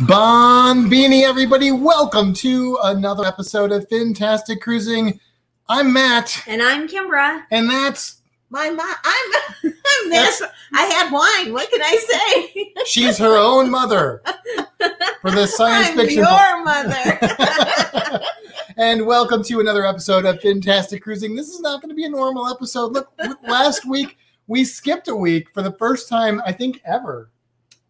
Bombini, everybody. Welcome to another episode of Fantastic Cruising. I'm Matt, And I'm Kimbra. and that's My mom, I'm, I'm this. I had wine. What can I say? she's her own mother for the science I'm fiction. your mother. and welcome to another episode of Fantastic Cruising. This is not going to be a normal episode. Look, last week we skipped a week for the first time, I think, ever.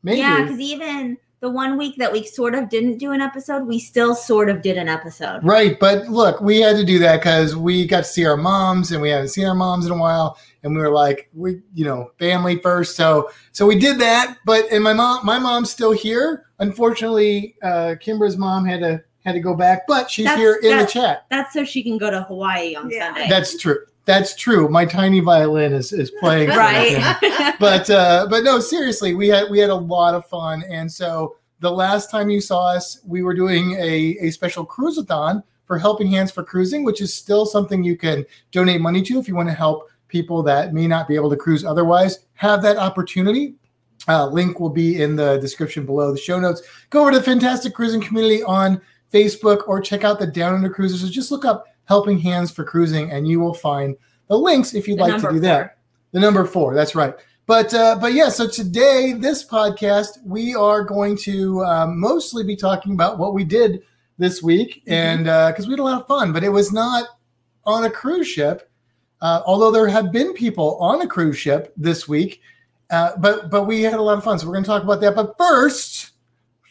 Maybe. Yeah, because even the one week that we sort of didn't do an episode, we still sort of did an episode. Right, but look, we had to do that because we got to see our moms, and we haven't seen our moms in a while, and we were like, we, you know, family first. So, so we did that. But and my mom, my mom's still here. Unfortunately, uh, Kimbra's mom had to had to go back, but she's That's- here in the chat. That's so she can go to Hawaii on Yeah. Sunday. That's true. That's true. My tiny violin is is playing. for that thing. right. but uh, but no, seriously, we had we had a lot of fun, and so the last time you saw us, we were doing a a special cruiseathon for Helping Hands for Cruising, which is still something you can donate money to if you want to help people that may not be able to cruise otherwise. Have that opportunity. Uh, link will be in the description below the show notes. Go over to the Fantastic Cruising Community on Facebook or check out the Down Under Cruisers. Or just look up Helping Hands for Cruising, and you will find the links if you'd The like to do that. The number four. That's right. But uh, but yeah. So today, this podcast, we are going to um, mostly be talking about what we did this week, Mhm. and because we had a lot of fun. But it was not on a cruise ship, uh, although there have been people on a cruise ship this week. Uh, but but we had a lot of fun, so we're going to talk about that. But first,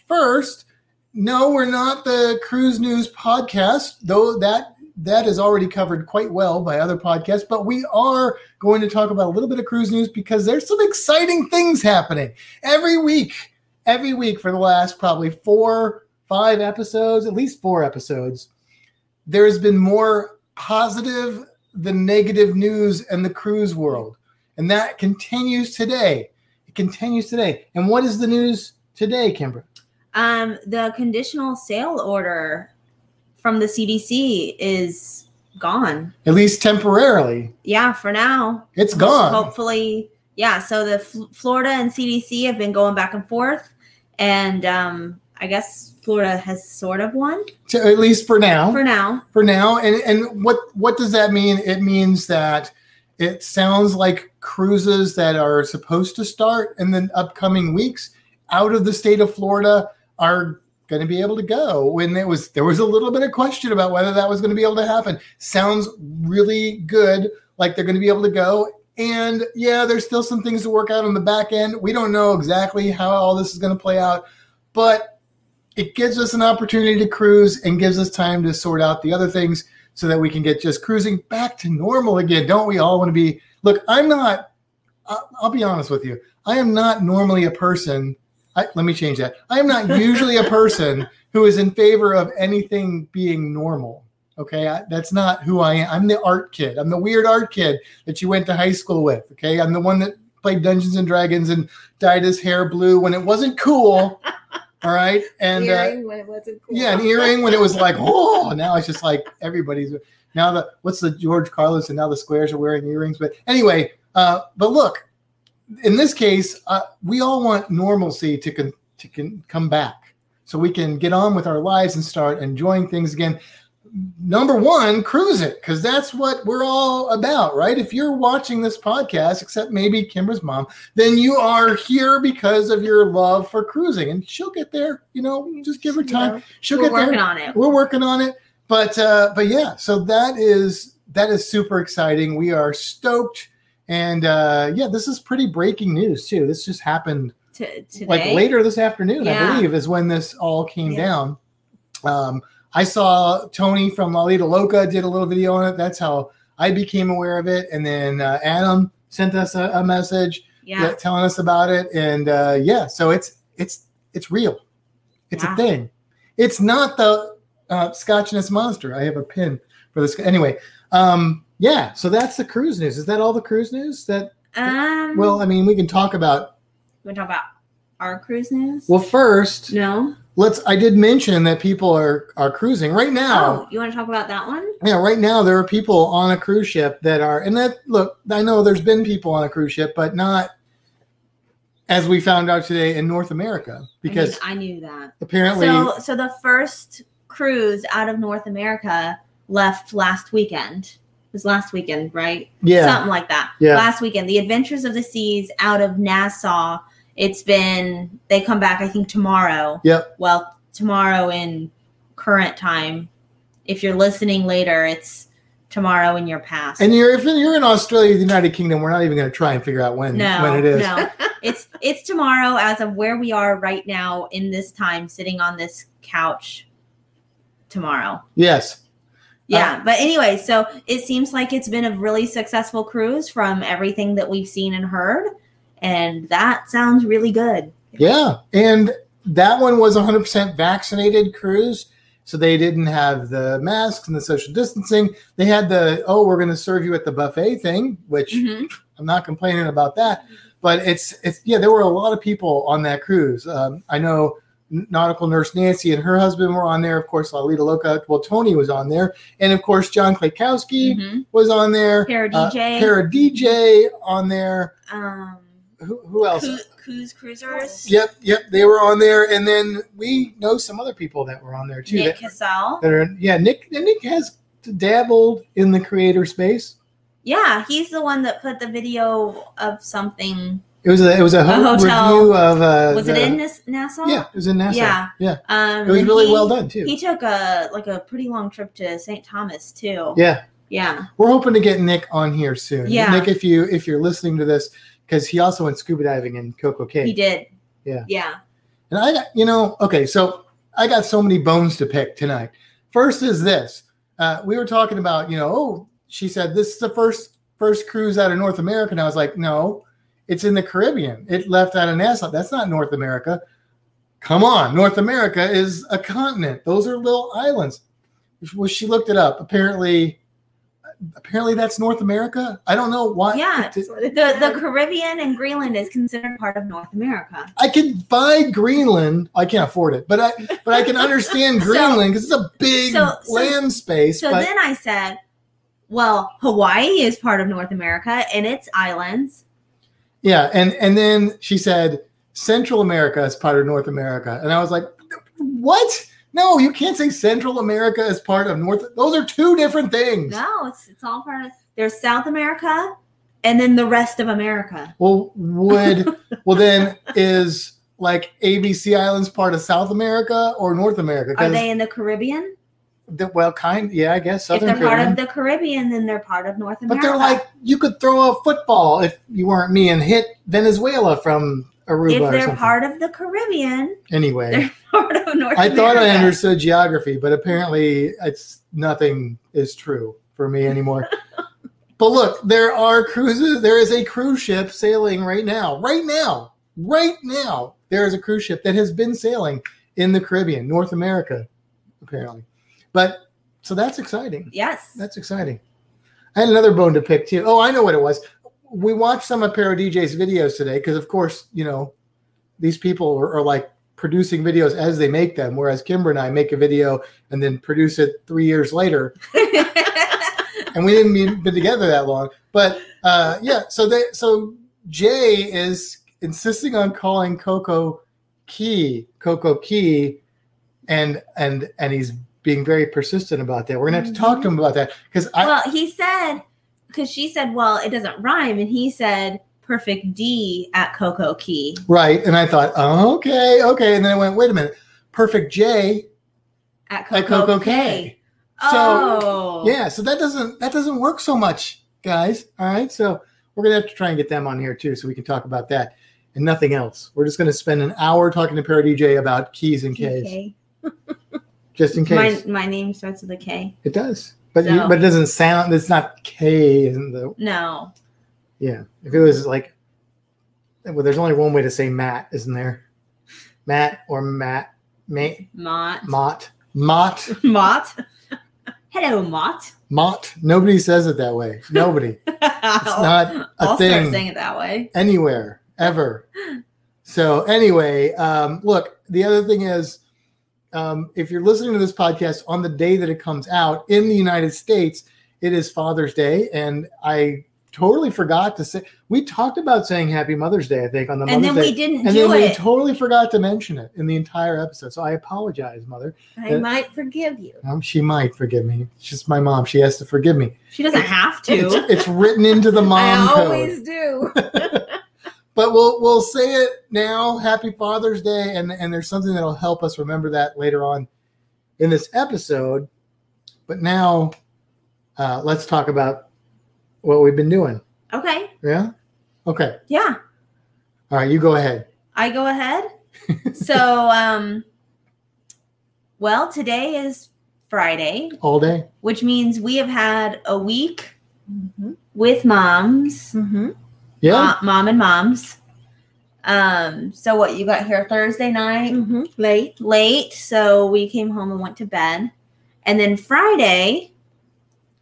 first, no, we're not the cruise news podcast, though that that is already covered quite well by other podcasts. But we are going to talk about a little bit of cruise news because there's some exciting things happening every week. Every week for the last probably four, five episodes, at least four episodes, there has been more positive than negative news in the cruise world. And that continues today. It continues today. And what is the news today, Kimber? um, the conditional sail order from the CDC is gone. At least temporarily. Yeah, for now. It's gone. Hopefully, yeah. So the F- Florida and CDC have been going back and forth, and um, I guess Florida has sort of won at least for now. for now. for now. And and what what does that mean? It means that it sounds like cruises that are supposed to start in the upcoming weeks out of the state of Florida are going to be able to go. When it was there was a little bit of question about whether that was going to be able to happen. Sounds really good, like they're going to be able to go. And yeah, there's still some things to work out on the back end. We don't know exactly how all this is going to play out, but it gives us an opportunity to cruise and gives us time to sort out the other things so that we can get just cruising back to normal again. Don't we all want to be? Look, I'm not. I'll, I'll be honest with you. I am not normally a person. I, let me change that. I am not usually a person who is in favor of anything being normal. Okay, I, that's not who I am. I'm the art kid. I'm the weird art kid that you went to high school with. Okay, I'm the one that played Dungeons and Dragons and dyed his hair blue when it wasn't cool. all right, and uh, Earring when it wasn't cool. yeah, an earring when it was like, oh, now it's just like everybody's now the what's the George Carlin and now the squares are wearing earrings. But anyway, uh, but look, in this case, uh, we all want normalcy to con- to con- come back, so we can get on with our lives and start enjoying things again. Number one, cruise it because that's what we're all about, right? If you're watching this podcast, except maybe Kimber's mom, then you are here because of your love for cruising, and she'll get there. You know, just give her time. She'll get there. We're working on it. we're working on it but uh but yeah so that is that is super exciting we are stoked and uh yeah this is pretty breaking news too this just happened T- like later this afternoon i believe is when this all came Yeah. down um i saw tony from lalita loca did a little video on it that's how i became aware of it and then uh, adam sent us a, a message Yeah. yeah, telling us about it and uh yeah so it's it's it's real. It's Yeah. a thing. It's not the uh, Scotchness monster. I have a pin for this. Anyway, um, yeah. So that's the cruise news. Is that all the cruise news? That Um, well, I mean, we can talk about. we talk about our cruise news. Well, first, no. let's. I did mention that people are are cruising right now. Oh, you want to talk about that one? Yeah, right now there are people on a cruise ship that are, and that look, I know there's been people on a cruise ship, but not as we found out today in North America, because I, mean, I knew that. apparently, So, so the first cruise out of North America left last weekend. It was last weekend, right? yeah, Something like that. Yeah. Last weekend, the Adventures of the Seas out of Nassau. It's been they come back I think tomorrow. Yep. Well, tomorrow in current time. If you're listening later, it's tomorrow in your past. and you're if you're in Australia, the United Kingdom, we're not even going to try and figure out when no, when it is. no, it's it's tomorrow as of where we are right now in this time, sitting on this couch. Tomorrow. Yes, Yeah, but anyway, so it seems like it's been a really successful cruise from everything that we've seen and heard, and that sounds really good. yeah, and that one was 100% vaccinated cruise. So they didn't have the masks and the social distancing. They had the oh, we're going to serve you at the buffet thing, which Mhm. I'm not complaining about that, but it's it's yeah, there were a lot of people on that cruise. Um, I know nautical nurse Nancy and her husband were on there. Of course, Lalita Loca. Well, Tony was on there, and of course, John Klekowski Mhm. was on there. Para Uh, DJ, Para DJ on there. um, Who, who else? cruise, cruise cruisers, Yep, yep, they were on there, and then we know some other people that were on there too. Nick that, Cassell. that are yeah, Nick. Nick has dabbled in the creator space. Yeah, he's the one that put the video of something. It was a it was a, ho- hotel. review of uh, Was it in Nas- Nassau? Yeah, it was in Nassau. Yeah. yeah. Um, It was really he- well done too. He took a like a pretty long trip to St. Thomas too. yeah, Yeah. we're hoping to get Nick on here soon. Yeah. Nick, if you if you're listening to this, because he also went scuba diving in Coco Cay. He did. Yeah. Yeah. And I got, you know, okay, so I got so many bones to pick tonight. First is this. Uh, we were talking about, you know, oh, she said this is the first first cruise out of North America. And I was like, no, it's in the Caribbean. It left out of Nassau. That's not North America. Come on, North America is a continent. Those are little islands. Well, she looked it up. Apparently, apparently that's North America. I don't know why. Yeah. It- The the Caribbean and Greenland is considered part of North America. I can buy Greenland. I can't afford it, but I but I can understand Greenland because it's a big so- so- land space. So but then I said, well, Hawaii is part of North America and its islands. Yeah, and and then she said Central America is part of North America, and I was like, what? No, you can't say Central America is part of North. Those are two different things. No, it's it's all part of there's South America and then the rest of America. Well, would well then is like ABC Islands part of South America or North America? Are they in the Caribbean? The- well, kind yeah, I guess if Southern they're part of the Caribbean, then they're part of North America. But they're like you could throw a football if you weren't me and hit Venezuela from Aruba if they're part of the Caribbean, anyway, they're part of North I America. thought I understood geography, but apparently it's nothing is true for me anymore. but look, there are cruises. There is a cruise ship sailing right now. Right now, right now, there is a cruise ship that has been sailing in the Caribbean, North America, apparently. But so that's exciting. Yes. That's exciting. I had another bone to pick too. Oh, I know what it was. We watched some of Para DJ's videos today because, of course, you know, these people are, are like producing videos as they make them, whereas Kimber and I make a video and then produce it three years later, and we didn't be, been together that long. But uh, yeah, so they so Jay is insisting on calling Coco Key Coco Key, and and and he's being very persistent about that. We're gonna have to talk to him mm-hmm. about that because I well, he said because she said, "Well, it doesn't rhyme," and he said, "Perfect D at Coco Key." right, and I thought, oh, okay, okay, and then I went, wait a minute, perfect J At Coco, at Coco K. K. So oh, yeah, so that doesn't that doesn't work so much, guys. All right, so we're gonna have to try and get them on here too, so we can talk about that and nothing else. We're just gonna spend an hour talking to Para DJ about keys and K's, K. just in case my name starts with a K. it does. But you, but it doesn't sound. It's not K, isn't the No, yeah. If it was like, well, there's only one way to say Matt, isn't there? Matt or Matt, Matt, Mott. Mott, Mott, Mott. Hello, Mott. Mott. Nobody says it that way. Nobody. It's not a I'll thing. start saying it that way. anywhere ever. So anyway, um, look, the other thing is, um, if you're listening to this podcast on the day that it comes out in the United States, it is Father's Day, and I totally forgot to say we talked about saying Happy Mother's Day. I think on the And Mother's then Day, we didn't and do then we totally forgot to mention it in the entire episode. So I apologize, Mother. I might forgive you. Um, she might forgive me. She's my mom. She has to forgive me. she doesn't have to. it's written into the mom I code. always do. but we'll we'll say it now. Happy Father's Day, and and there's something that'll help us remember that later on in this episode. But now, uh, let's talk about what we've been doing. Okay. Yeah. Okay. Yeah. All right. You go ahead. I go ahead. so, um, well, today is Friday, All day. which means we have had a week Mm-hmm. with moms, Mm-hmm. Yeah. mo- mom and moms. Um, so what you got here Thursday night, Mm-hmm. Late. late. So we came home and went to bed. And then Friday,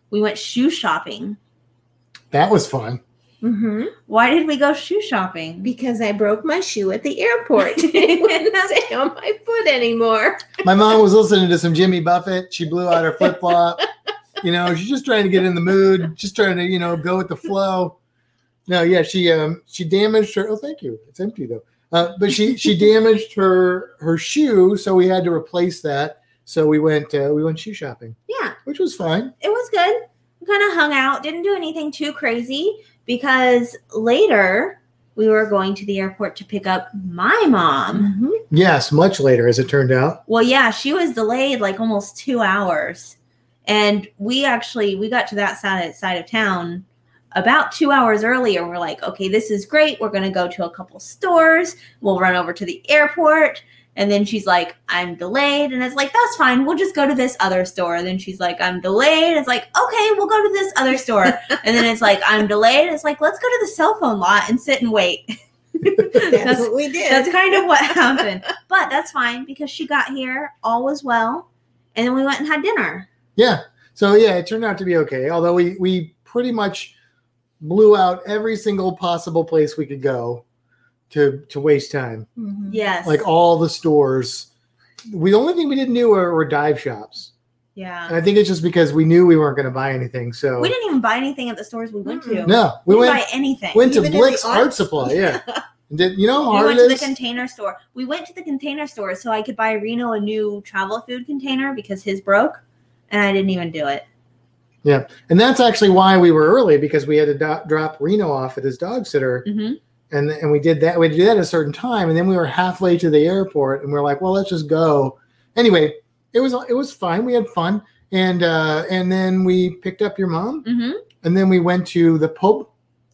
we went shoe shopping. that was fun. Mm-hmm. Why did we go shoe shopping? Because I broke my shoe at the airport. it wouldn't stay on my foot anymore. My mom was listening to some Jimmy Buffett. She blew out her flip flop. you know, she's just trying to get in the mood, just trying to, you know, go with the flow. No, yeah, she um she damaged her. Oh, thank you. It's empty though. Uh, but she she damaged her her shoe, so we had to replace that. So we went uh, we went shoe shopping, Yeah, which was fine. it was good. We kind of hung out, didn't do anything too crazy because later we were going to the airport to pick up my mom. Mm-hmm. Yes, much later as it turned out. Well, yeah, she was delayed like almost two hours, and we actually we got to that side side of town about two hours earlier. We're like, okay, this is great. We're gonna go to a couple stores. We'll run over to the airport. And then she's like, I'm delayed. And it's like, that's fine. We'll just go to this other store. And then she's like, I'm delayed. It's like, okay, we'll go to this other store. and then it's like, I'm delayed. It's like, let's go to the cell phone lot and sit and wait. That's, That's- what we did. That's kind of what happened. But that's fine because she got here, all was well. And then we went and had dinner. Yeah. So yeah, it turned out to be okay. Although we we pretty much blew out every single possible place we could go to to waste time. Mhm. Yes. Like all the stores. We the only thing we didn't do were, were dive shops. Yeah, And yeah. I think it's just because we knew we weren't going to buy anything. So We didn't even buy anything at the stores we went to. Mm-mm. no, We we didn't went buy anything. went to Even in the Blick's Art art- Supply. Yeah, did you know how we went it to the is? container store. We went to the container store so I could buy Reno a new travel food container because his broke, and I didn't even do it. And that's actually why we were early because we had to do- drop Reno off at his dog sitter, hmm and and we did that. We did that at a certain time, and then we were halfway to the airport, and we are like, well, let's just go. Anyway, it was it was fine. We had fun, and uh, and then we picked up your mom, hmm and then we went to the pub,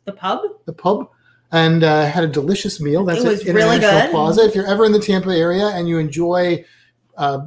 The pub. the pub, and uh, had a delicious meal. That's It was really good. Plaza. If you're ever in the Tampa area and you enjoy uh,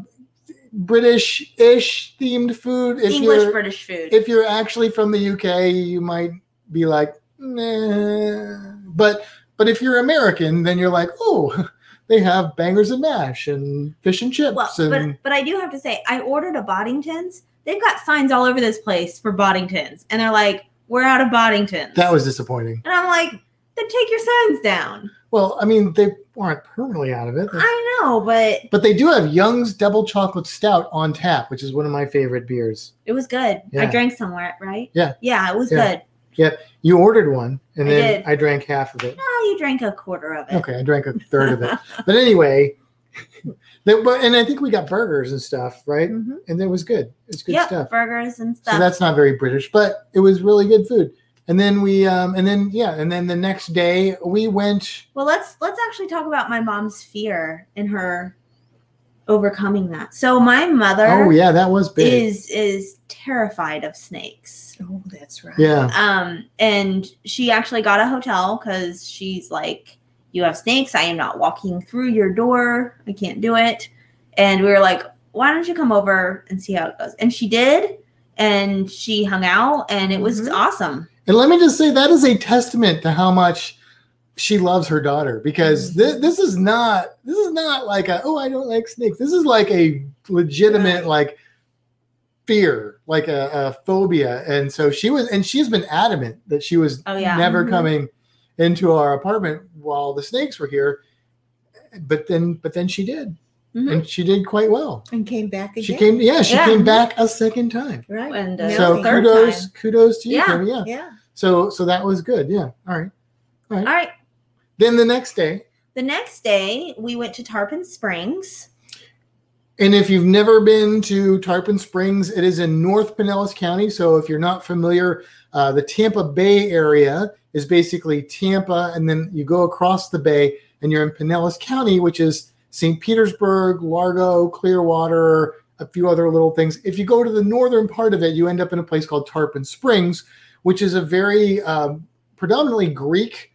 British-ish themed food, if English British food. if you're actually from the UK, you might be like, nah. But but if you're American, then you're like, oh, they have bangers and mash and fish and chips well, and but but I do have to say, I ordered a Boddingtons. They've got signs all over this place for Boddingtons, and they're like, "We're out of Boddingtons." that was disappointing. and I'm like, "Then take your signs down." Well, I mean, they weren't permanently out of it. I know, but But they do have Young's Double Chocolate Stout on tap, which is one of my favorite beers. it was good. I drank somewhere, right? Yeah. Yeah, it was Yeah. good. Yeah, you ordered one, and I then did. I drank half of it. Oh, you drank a quarter of it. Okay, I drank a third of it. But anyway, the- but and I think we got burgers and stuff, right? Mhm. And it was good. It's good yep, stuff. burgers and So stuff. that's not very British, but it was really good food. And then we, um, and then yeah, and then the next day we went. well, let's let's actually talk about my mom's fear and her overcoming that. So my mother Oh yeah, that was big. is is terrified of snakes. Oh, that's right. yeah, Um, and she actually got a hotel because she's like, "You have snakes. I am not walking through your door. I can't do it." And we were like, "Why don't you come over and see how it goes?" And she did, and she hung out, and it was Mhm. awesome. And let me just say that is a testament to how much she loves her daughter because this, this is not this is not like a oh I don't like snakes. This is like a legitimate like fear, like a, a phobia. And so she was and she's been adamant that she was Oh, yeah. never Mhm. coming into our apartment while the snakes were here. But then but then she did. Mhm. And she did quite well. And came back again. She came yeah, she Yeah. came back a second time. right. And, uh, So kudos time. kudos to you, Yeah. Tammy. Yeah. Yeah. So so that was good. Yeah. All right. All right. Then the next day, The next day, we went to Tarpon Springs. and if you've never been to Tarpon Springs, it is in North Pinellas County. So if you're not familiar, uh, the Tampa Bay area is basically Tampa, and then you go across the bay, and you're in Pinellas County, which is St. Petersburg, Largo, Clearwater, a few other little things. If you go to the northern part of it, you end up in a place called Tarpon Springs, which is a very um, predominantly Greek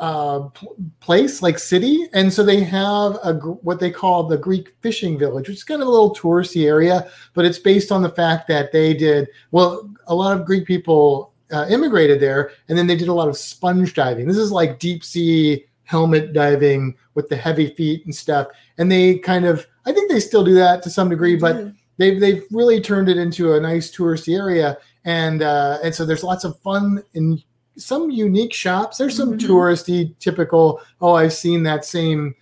uh, pl- place, like city, and so they have a what they call the Greek fishing village, which is kind of a little touristy area, but it's based on the fact that they did well. A lot of Greek people uh, immigrated there, and then they did a lot of sponge diving. This is like deep sea helmet diving with the heavy feet and stuff, and they kind of I think they still do that to some degree, but Mhm. they've they've really turned it into a nice touristy area. And uh and so there's lots of fun in some unique shops. There's some Mhm. touristy typical oh i've seen that same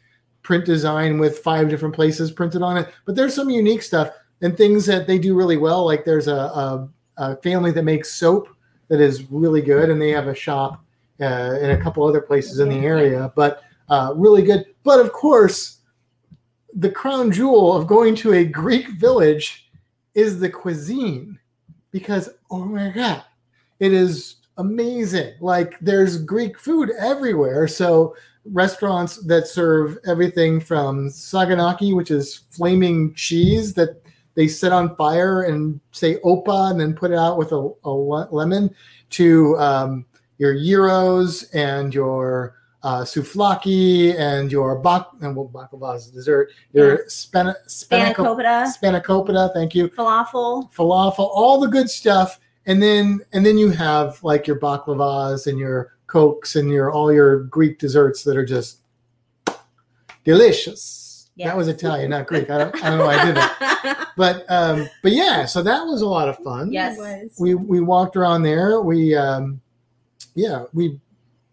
print design with five different places printed on it. But there's some unique stuff and things that they do really well. Like there's a, a, a family that makes soap that is really good and they have a shop uh, in a couple other places in the area but uh, really good. But of course the crown jewel of going to a Greek village is the cuisine because oh my god it is amazing. Like there's greek food everywhere. So restaurants that serve everything from saganaki which is flaming cheese that they set on fire and say opa and then put it out with a, a lemon to um, your gyros and your uh, souvlaki and your bak and well, baklava is dessert. Your spana, spanaco- Spanakopita, spanakopita, thank you, falafel. falafel, all the good stuff, and then and then you have like your baklavas and your cokes and your all your Greek desserts that are just delicious. Yes. That was Italian, not Greek. I don't, I don't know why I did that, but um, but yeah, so that was a lot of fun Yes. It was. we we walked around there. We um, yeah, we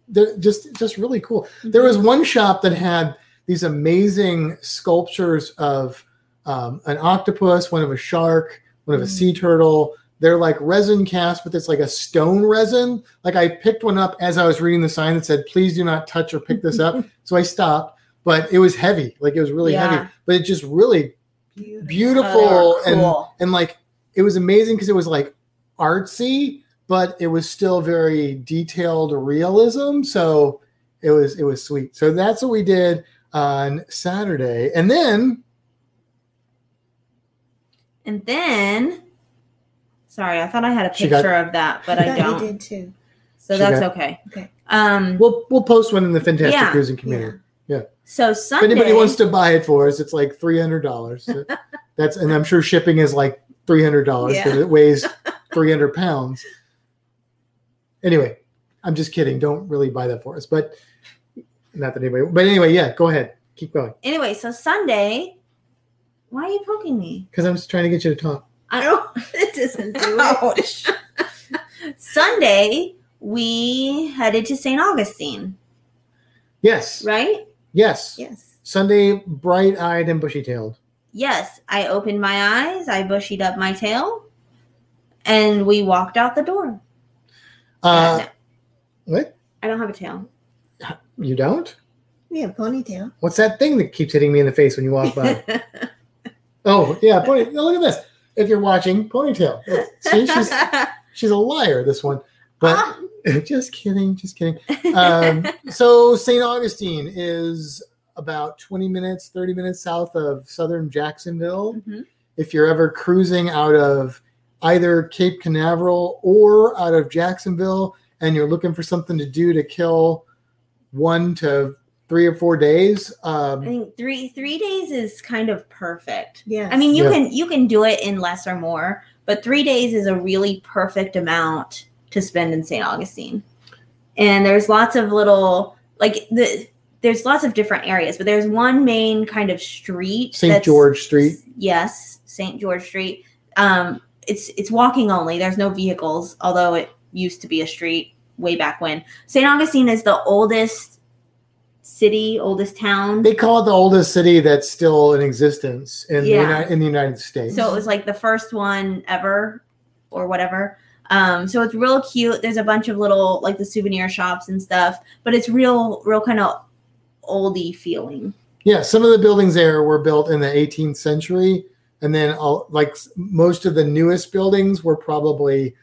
they're just just really cool. There was one shop that had these amazing sculptures of um, an octopus, one of a shark, one of a Mm. sea turtle. They're like resin cast, but it's like a stone resin. Like I picked one up as I was reading the sign that said, "Please do not touch or pick this up." so I stopped, but it was heavy. Like it was really Yeah. heavy, but it just really Beautiful. beautiful Oh, were and and like it was amazing because it was like artsy but it was still very detailed realism so it was it was sweet so that's what we did on saturday and then And then, sorry, I thought I had a She got- picture of that, but I thought you don't. did too. So She that's got- okay. Okay. Um. we'll we'll post one in the fantastic Yeah. cruising community Yeah. So if anybody wants to buy it for us it's like $300 that's and i'm sure shipping is like $300 because Yeah. it weighs 300 pounds anyway i'm just kidding don't really buy that for us but not that anybody but anyway yeah go ahead keep going Anyway, so Sunday. Why are you poking me? because i'm just trying to get you to talk I don't. It doesn't do it. Sunday, we headed to St. Augustine, yes right? yes Yes. sunday bright-eyed and bushy-tailed Yes, I opened my eyes, I bushied up my tail, and we walked out the door. Uh Yeah, what I don't have a tail. you don't We have ponytail. what's that thing that keeps hitting me in the face when you walk by oh yeah pony no, look at this if you're watching ponytail see she's she's a liar this one but Ah. just kidding just kidding um, so St. Augustine is about 20 minutes, 30 minutes south of southern Jacksonville. Mhm. If you're ever cruising out of either Cape Canaveral or out of Jacksonville and you're looking for something to do to kill one to three or four days, I um, think three three days is kind of perfect. Yes. I mean, you Yeah. can you can do it in less or more, but three days is a really perfect amount to spend in St. Augustine. and there's lots of little like the there's lots of different areas, but there's one main kind of street. St. George Street. Yes, St. George Street. Um, it's it's walking only. There's no vehicles, although it used to be a street way back when. St. Augustine is the oldest city, oldest town. They call it the oldest city that's still in existence in, Yeah. the, Uni- in the United States. So it was like the first one ever or whatever. Um, so it's real cute. There's a bunch of little like the souvenir shops and stuff, but it's real, real kind of oldie feeling. Yeah, some of the buildings there were built in the 18th century, and then all, like most of the newest buildings were probably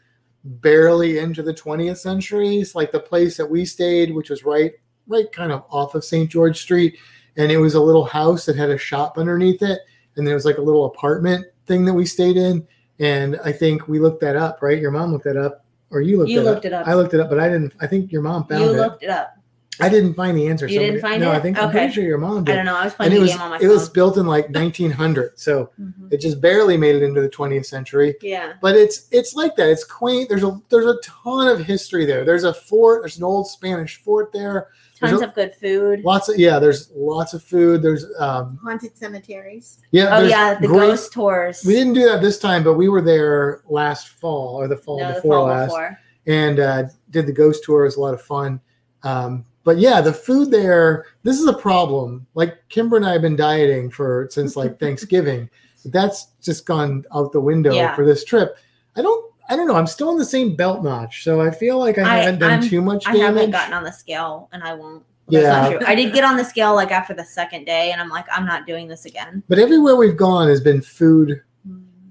barely into the 20th century. It's like the place that we stayed, which was right, right kind of off of St. George Street, and it was a little house that had a shop underneath it, and there was like a little apartment thing that we stayed in. And I think we looked that up, right? Your mom looked that up, or you looked You it looked up. it up. I looked it up, but I didn't. I think your mom found you it. looked it up. I didn't find the answer. You didn't find no, it? No, I think I'm Okay. pretty sure your mom did I don't know. I was and playing it the was game on my phone. it phone. was built in like 1900 so Mhm. it just barely made it into the 20th century Yeah. but it's it's like that it's quaint there's a there's a ton of history there there's a fort there's an old spanish fort there There's Tons a- of good food. lots of yeah there's lots of food there's um Haunted cemeteries. yeah Oh yeah, the great- ghost tours. we didn't do that this time but we were there last fall or the fall no, the before fall last before. and uh, did the ghost tour. It was a lot of fun. Um, but yeah, the food there. This is a problem. Like Kimber and I have been dieting for since like Thanksgiving. That's just gone out the window Yeah. for this trip. I don't. I don't know. I'm still in the same belt notch, so I feel like I, I- haven't done I'm- too much damage. I haven't gotten on the scale, and I won't. That's Yeah. not true. I did get on the scale like after the second day, and I'm like, I'm not doing this again. but everywhere we've gone has been food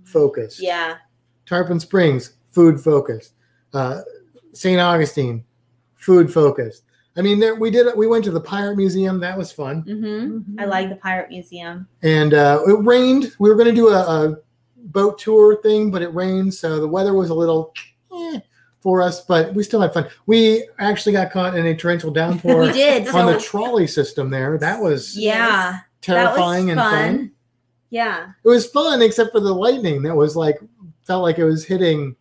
focused. Yeah. Tarpon Springs, food focused. Uh, St. Augustine, food focused. I mean, there, we did. it. We went to the Pirate Museum. That was fun. hmm I like the Pirate Museum. and uh, it rained. We were going to do a, a boat tour thing, but it rained, so the weather was a little eh, for us. But we still had fun. We actually got caught in a torrential downpour We did. on the trolley system there. That was yeah, terrifying that and was fun. fun. Yeah. It was fun, except for the lightning that was like felt like it was hitting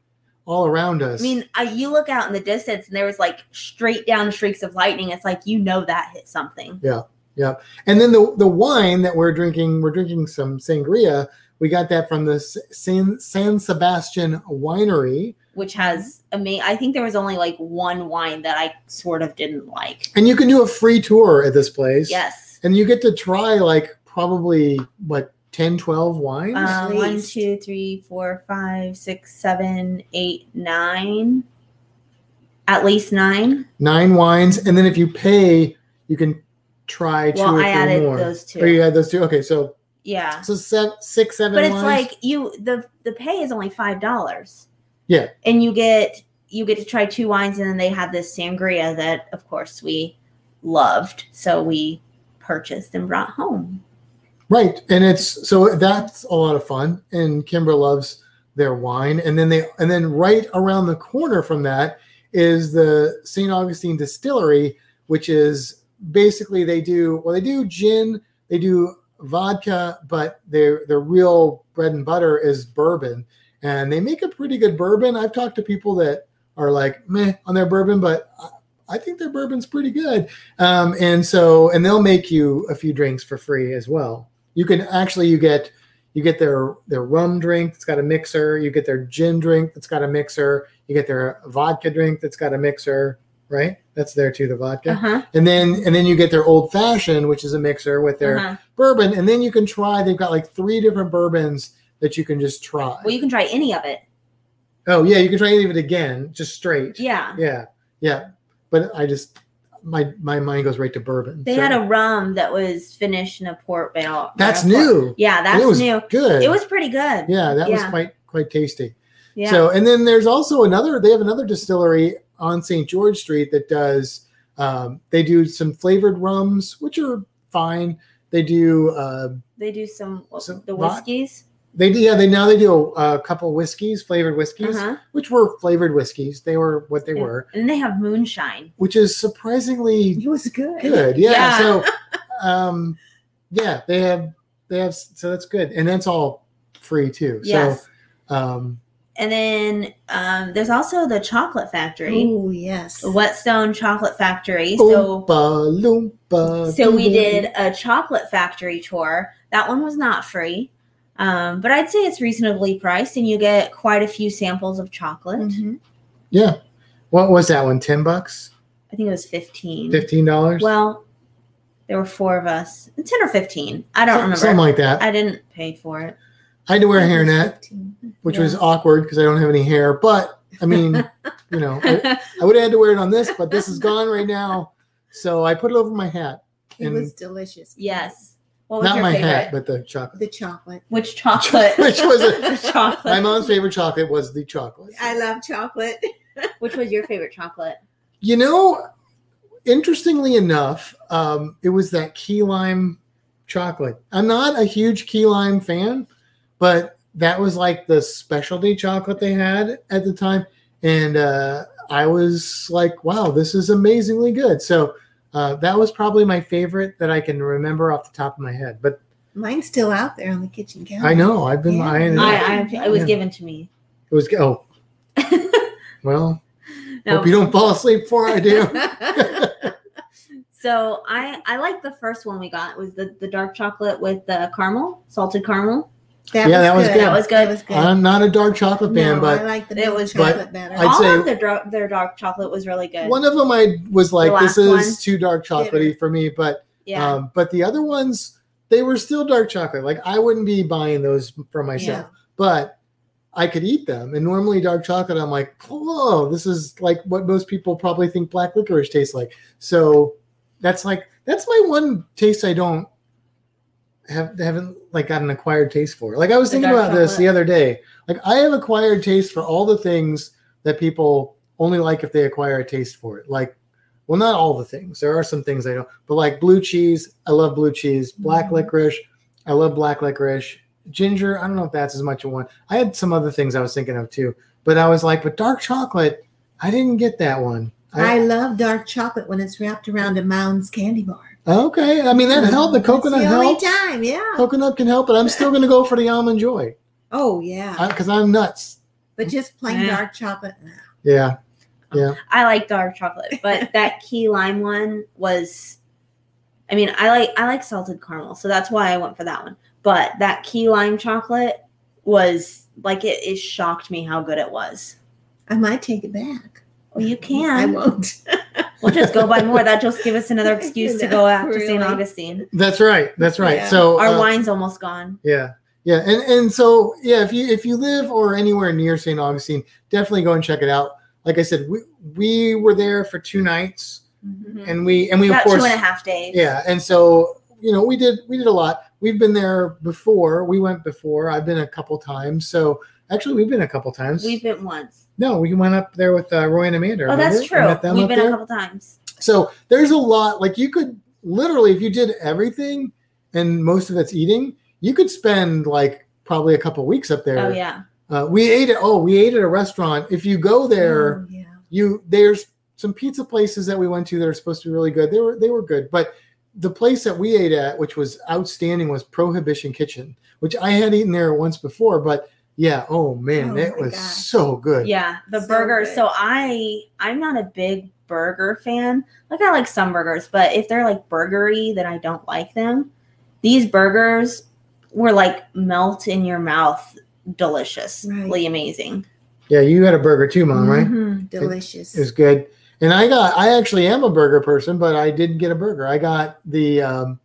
all around us. I mean, uh, you look out in the distance, and there was like straight down streaks of lightning. It's like you know that hit something. Yeah, yeah. And then the the wine that we're drinking, we're drinking some sangria. We got that from the San San Sebastian Winery. which has ama- I think there was only like one wine that I sort of didn't like. And you can do a free tour at this place. Yes. And you get to try like probably what 10, 12 wines. Um, one, least. two, three, four, five, six, seven, eight, nine. At least nine. Nine wines. And then if you pay, you can try two Well, or I added more. those two. Oh, you had those two? Okay, so Yeah. so seven, six, seven But it's wines. like you the the pay is only five dollars. Yeah. And you get you get to try two wines and then they had this sangria that of course we loved. So we purchased and brought home. Right, and it's so that's a lot of fun. And Kimber loves their wine, and then they and then right around the corner from that is the St. Augustine Distillery, which is basically they do well. They do gin, they do vodka, but their their real bread and butter is bourbon, and they make a pretty good bourbon. I've talked to people that are like meh on their bourbon, but I- think their bourbon's pretty good. Um, and so and they'll make you a few drinks for free as well you can actually you get you get their their rum drink that's got a mixer you get their gin drink that's got a mixer you get their vodka drink that's got a mixer right that's there too the vodka Uh-huh. and then and then you get their old fashioned which is a mixer with their uh-huh. bourbon and then you can try they've got like three different bourbons that you can just try Well, you can try any of it. oh yeah you can try any of it again just straight Yeah. yeah yeah but i just my my mind goes right to bourbon They So- had a rum that was finished in a port barrel. that's port. new Yeah, that's it was new. good It was pretty good. yeah that was quite quite tasty Yeah. So, and then there's also another. They have another distillery on St. George Street that does. Um, they do some flavored rums, which are fine. They do. Uh, they do some Some the whiskeys. They do. Yeah, they now they do a, a couple whiskeys, flavored whiskeys, Uh-huh. which were flavored whiskeys. They were what they And- were, And they have moonshine. which is surprisingly It was good. good. Yeah. Yeah. So, um, yeah, they have they have. So that's good, and that's all free too. Yes. So, um, and then um, there's also the Chocolate Factory, Oh yes. Whetstone Chocolate Factory. So Oompa loompa. so we did a chocolate factory tour. That one was not free, um, but I'd say it's reasonably priced, and you get quite a few samples of chocolate. Mhm. Yeah. What was that one? Ten bucks? I think it was fifteen. Fifteen dollars? Well, there were four of us, ten or fifteen. I don't remember. Something like that. I, I didn't pay for it. I had to wear a hairnet, 15. which was awkward because I don't have any hair. But I mean, you know, I, I would have had to wear it on this, but this is gone right now. So I put it over my hat. It And- was delicious. yes. What was Not your my favorite? hat, but the chocolate. The chocolate. Which chocolate? Which was it? The chocolate. My mom's favorite chocolate was the chocolate. I love chocolate. Which was your favorite chocolate? You know, interestingly enough, um, it was that key lime chocolate. I'm not a huge key lime fan, but that was like the specialty chocolate they had at the time. And uh, I was like, wow, this is amazingly good. So uh, that was probably my favorite that I can remember off the top of my head. But Mine's still out there on the kitchen counter. I know I've been Yeah. eyeing it. I. I, it was Yeah. given to me. It was oh well. No. Hope you don't fall asleep before I do. So I I like the first one we got was the the dark chocolate with the caramel, salted caramel. That Yeah, was that was good. good. That was good. That was good. I'm not a dark chocolate fan, no, but I like the It was- but chocolate better. I'd All say- of their dark their dark chocolate was really good. One of them I was like, this is one? too dark chocolatey for me. But yeah. um, but the other ones, they were still dark chocolate. Like I wouldn't be buying those for myself, but I could eat them. And normally dark chocolate, I'm like, whoa, this is like what most people probably think black licorice tastes like. So that's like that's my one taste I don't have haven't like got an acquired taste for. Like I was thinking about this the other day. Like I have acquired taste for all the things that people only like if they acquire a taste for it. Like, well, not all the things. There are some things I don't, but like blue cheese, I love blue cheese. Black Mhm. licorice, I love black licorice. Ginger, I don't know if that's as much of one. I had some other things I was thinking of too, but I was like, but dark chocolate, I didn't get that one. I love dark chocolate when it's wrapped around a Mounds candy bar. Okay, I mean that helped. The That's coconut the only helps. time, yeah. Coconut can help, but I'm still going to go for the almond joy Oh yeah, because I'm nuts. but just plain Yeah. dark chocolate. Yeah, Yeah, I like dark chocolate, but that key lime one was I mean, I like I like salted caramel, so that's why I went for that one. But that key lime chocolate was like it, it shocked me how good it was. I might take it back. Well, you can. I won't. We'll just go buy more. That just give us another excuse to go out to St. Augustine. that's right. That's right. Yeah. So Our uh, wine's almost gone. Yeah. Yeah. And and so yeah, if you if you live or anywhere near St. Augustine, definitely go and check it out. Like I said, we we were there for two nights Mhm. and we and we About of course two and a half days. yeah, and so you know, we did we did a lot. We've been there before. We went before. I've been a couple times. So actually we've been a couple times. We've been once. no, we went up there with uh, Roy and Amanda. Oh, that's remember? We true. We've been there. a couple times. So there's a lot. Like you could literally, if you did everything, and most of it's eating, you could spend like probably a couple weeks up there. Oh yeah. Uh, we ate at oh, we ate at a restaurant. If you go there, Oh, yeah. you there's some pizza places that we went to that are supposed to be really good. They were they were good, but the place that we ate at, which was outstanding, was Prohibition Kitchen, which I had eaten there once before. But yeah, oh man, Oh it was gosh. so good. Yeah, the So burgers. good. So I I'm not a big burger fan. Like I like some burgers, but if they're like burgery, then I don't like them. These burgers were like melt in your mouth, deliciously Right. amazing. Yeah, you had a burger too, mom, right? Mhm. Delicious. It was good. And I got I actually am a burger person, but I didn't get a burger. I got the um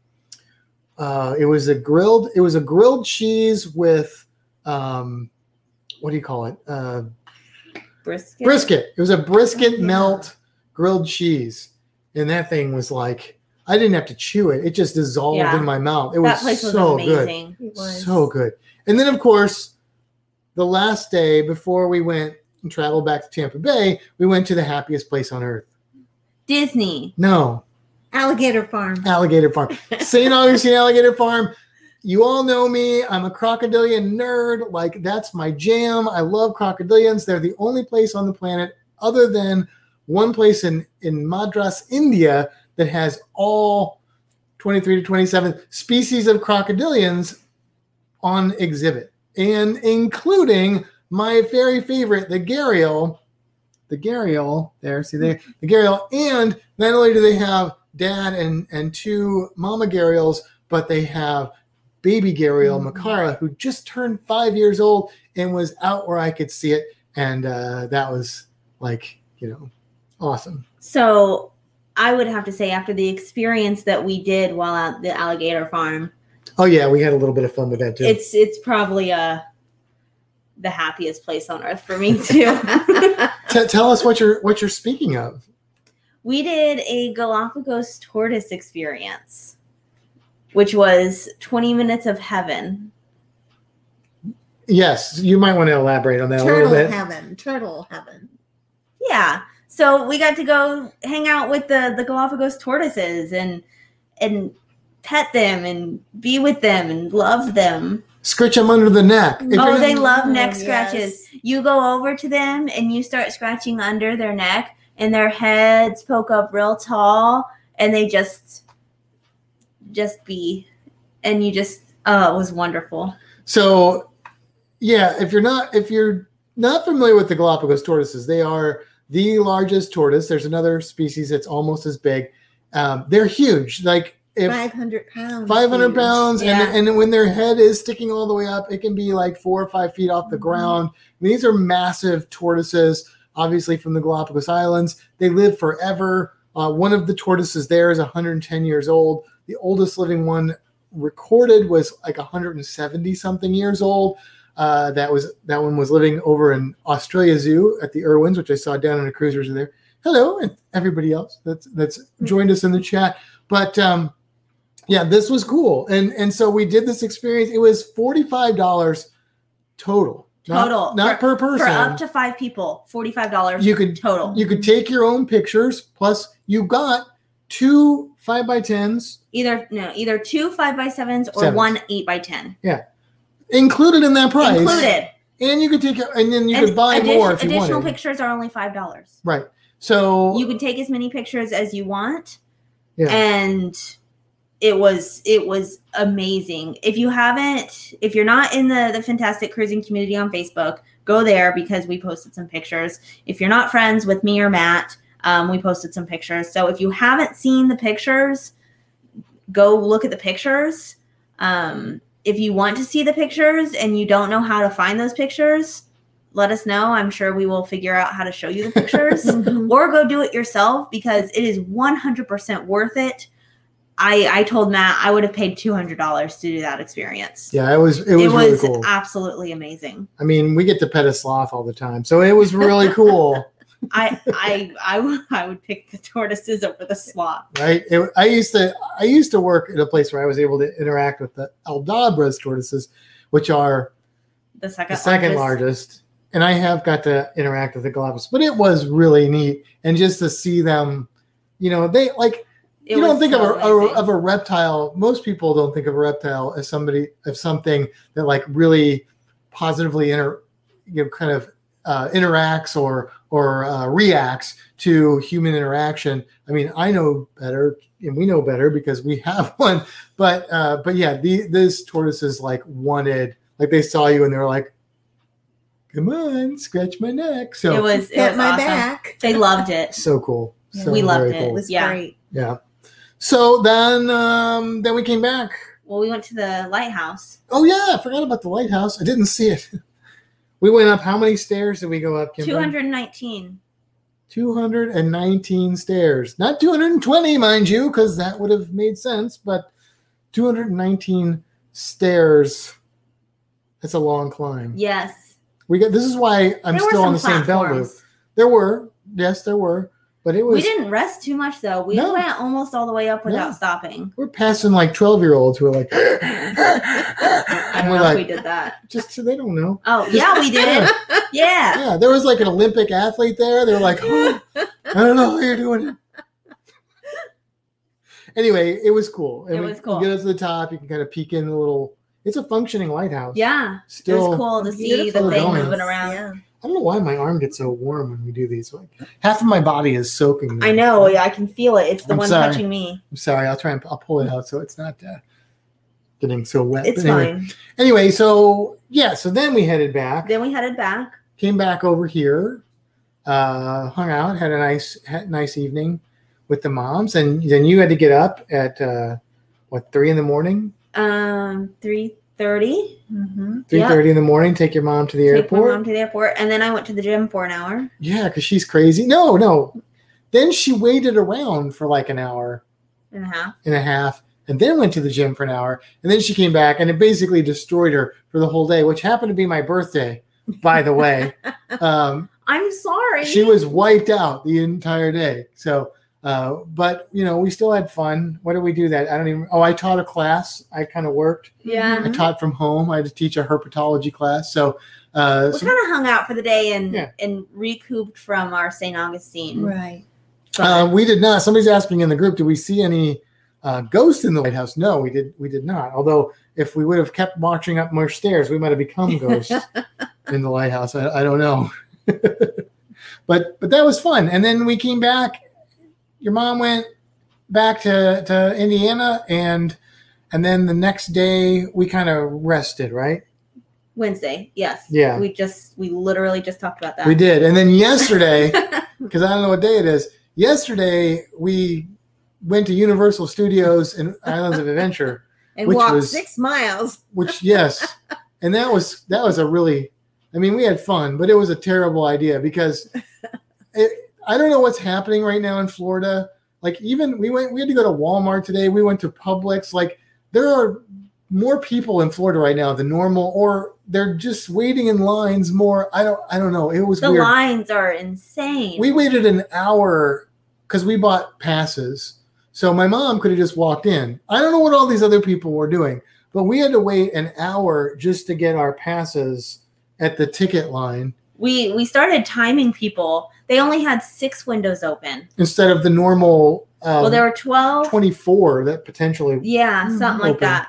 uh it was a grilled it was a grilled cheese with um what do you call it? Uh Brisket. brisket. It was a brisket yeah. melt grilled cheese. And that thing was like I didn't have to chew it. It just dissolved Yeah. in my mouth. It That was place was so good. amazing. It was. So good. And then, of course, the last day before we went and traveled back to Tampa Bay, we went to the happiest place on earth. Disney. No, Alligator Farm. Alligator Farm. St. Augustine Alligator Farm. You all know me. I'm a crocodilian nerd. Like, that's my jam. I love crocodilians. They're the only place on the planet, other than one place in, in Madras, India, that has all 23 to 27 species of crocodilians on exhibit, and including my very favorite, the Gharial, the Gharial. There, see there, the Gharial, and not only do they have dad and and two mama Gharials, but they have baby Gharial, Mm-hmm. Makara, who just turned five years old and was out where I could see it, and uh, that was like you know awesome. So I would have to say, after the experience that we did while at the alligator farm, Oh yeah, we had a little bit of fun with that too. it's it's probably uh the happiest place on earth for me too. T- tell us what you're what you're speaking of. we did a Galapagos tortoise experience, which was 20 minutes of heaven. Yes, you might want to elaborate on that a little bit. heaven. Turtle heaven. Yeah. So we got to go hang out with the the Galapagos tortoises and and pet them and be with them and love them. Scratch them under the neck. If oh, they not- love Oh, neck yes. scratches. You go over to them and you start scratching under their neck, and their heads poke up real tall, and they just, just be, and you just, oh, it was wonderful. So, yeah, if you're not if you're not familiar with the Galapagos tortoises, they are the largest tortoise. There's another species that's almost as big. Um, they're huge. Like if 500 pounds. 500 huge. pounds Yeah. and, and when their head is sticking all the way up it can be like four or five feet off the Mhm. ground these are massive tortoises obviously from the galapagos islands they live forever uh, one of the tortoises there is 110 years old the oldest living one recorded was like 170 something years old uh, that was that one was living over in australia zoo at the irwins which i saw Down Under Cruisers there hello and everybody else that's that's joined us in the chat but um yeah, this was cool. And and so we did this experience. It was $45 total. Not- Total. Not, per person. For up to five people, $45 you could total. you could take your own pictures, plus you got two five by tens either, no, either two five by sevens or Sevens. one eight by 10 Yeah, included in that price. included. And you could take and then you And could buy addi- more if you additional wanted. pictures are only $5. Right. So you can take as many pictures as you want Yeah. and it was it was amazing if you haven't if you're not in the the fantastic cruising community on facebook go there because we posted some pictures if you're not friends with me or matt um, we posted some pictures so if you haven't seen the pictures go look at the pictures um, if you want to see the pictures and you don't know how to find those pictures let us know i'm sure we will figure out how to show you the pictures Mhm. or go do it yourself because it is 100% worth it. I I told Matt I would have paid $200 to do that experience. yeah, it was it was, really cool. absolutely amazing. I mean, we get to pet a sloth all the time. So it was really cool. I I I w- I would pick the tortoises over the sloth. right? It, I used to I used to work at a place where I was able to interact with the Aldabras tortoises, which are The second the second largest. And I have got to interact with the Galapagos, but it was really neat. And just to see them, you know, they like It you don't think so of a, a of a reptile. Most people don't think of a reptile as somebody as something that like really positively inter, you know, kind of uh, interacts or or uh, reacts to human interaction. I mean, I know better, and we know better because we have one. But uh, but yeah, the these tortoises like wanted, like they saw you and they were like, "Come on, scratch my neck." So it was it was my awesome. back. They loved it. so cool. So We loved very it. It was Yeah. great. yeah. So then um then we came back. Well, we went to the lighthouse. Oh yeah, I forgot about the lighthouse. I didn't see it. We went up how many stairs did we go up, Kimberly? 219. 219 stairs. Not 220, mind you, because that would have made sense, but 219 stairs. That's a long climb. Yes. We got this is why I'm There still on the same belt loop. There were, yes, there were, but it was We didn't rest too much though. We No. went almost all the way up without No. stopping. we're passing like 12 year olds who are like I and don't we're know if we did that. just so they don't know. Oh, yeah, we did. Yeah. Yeah, there was like an Olympic athlete there. They were like, oh, I don't know how you're doing it. Anyway, it was cool. It we- was cool. You get up to the top, you can kind of peek in the little. It's a functioning lighthouse. Yeah. Still, it was cool to see the thing going. moving around. Yeah. I don't know why my arm gets so warm when we do these. Like half of my body is soaking. I know. Yeah, I can feel it. It's the I'm one sorry. touching me. I'm sorry. I'll try and I'll pull it out so it's not. Uh, getting so wet. It's anyway. fine. Anyway, so yeah, so then we headed back. Then we headed back. came back over here, uh, hung out, had a nice had a nice evening with the moms, and then you had to get up at uh, what three in the morning, Um, three thirty. Mm-hmm. three thirty in the morning, take your mom to the Take my airport. mom to the airport, and then I went to the gym for an hour yeah, because she's crazy. No, no. Then she waited around for like an hour and a half. and a half, and then went to the gym for an hour, and then she came back, and it basically destroyed her for the whole day, which happened to be my birthday, by the way. um, I'm sorry. she was wiped out the entire day. So, uh, but you know, we still had fun. What did we do that? I don't even. Oh, I taught a class. I kind of worked. Yeah. I taught from home. I had to teach a herpetology class. So, uh, We so, kind of hung out for the day and Yeah. and recouped from our St. Augustine. Right. uh, we did not. Somebody's asking in the group, do we see any uh, ghosts in the lighthouse? No, we did. We did not. Although, if we would have kept marching up more stairs, we might have become ghosts in the lighthouse. I, I don't know. but but that was fun. And then we came back. Your mom went back to, to Indiana and and then the next day we kind of rested, right? Wednesday, yes. Yeah. We just we literally just talked about that. We did. And then yesterday, because I don't know what day it is, yesterday we went to Universal Studios and Islands of Adventure, And Which walked was- six miles. which yes, and that was that was a really I mean, we had fun, but it was a terrible idea because it, I don't know what's happening right now in Florida. Like even we went we had to go to Walmart today. We went to Publix. Like there are more people in Florida right now than normal or they're just waiting in lines more. I don't I don't know. It was the weird. lines are insane. We waited an hour because we bought passes. So my mom could have just walked in. I don't know what all these other people were doing, but we had to wait an hour just to get our passes at the ticket line we we started timing people. They only had six windows open. instead of the normal um, well, there were twelve. 24 that potentially. Yeah, something like that.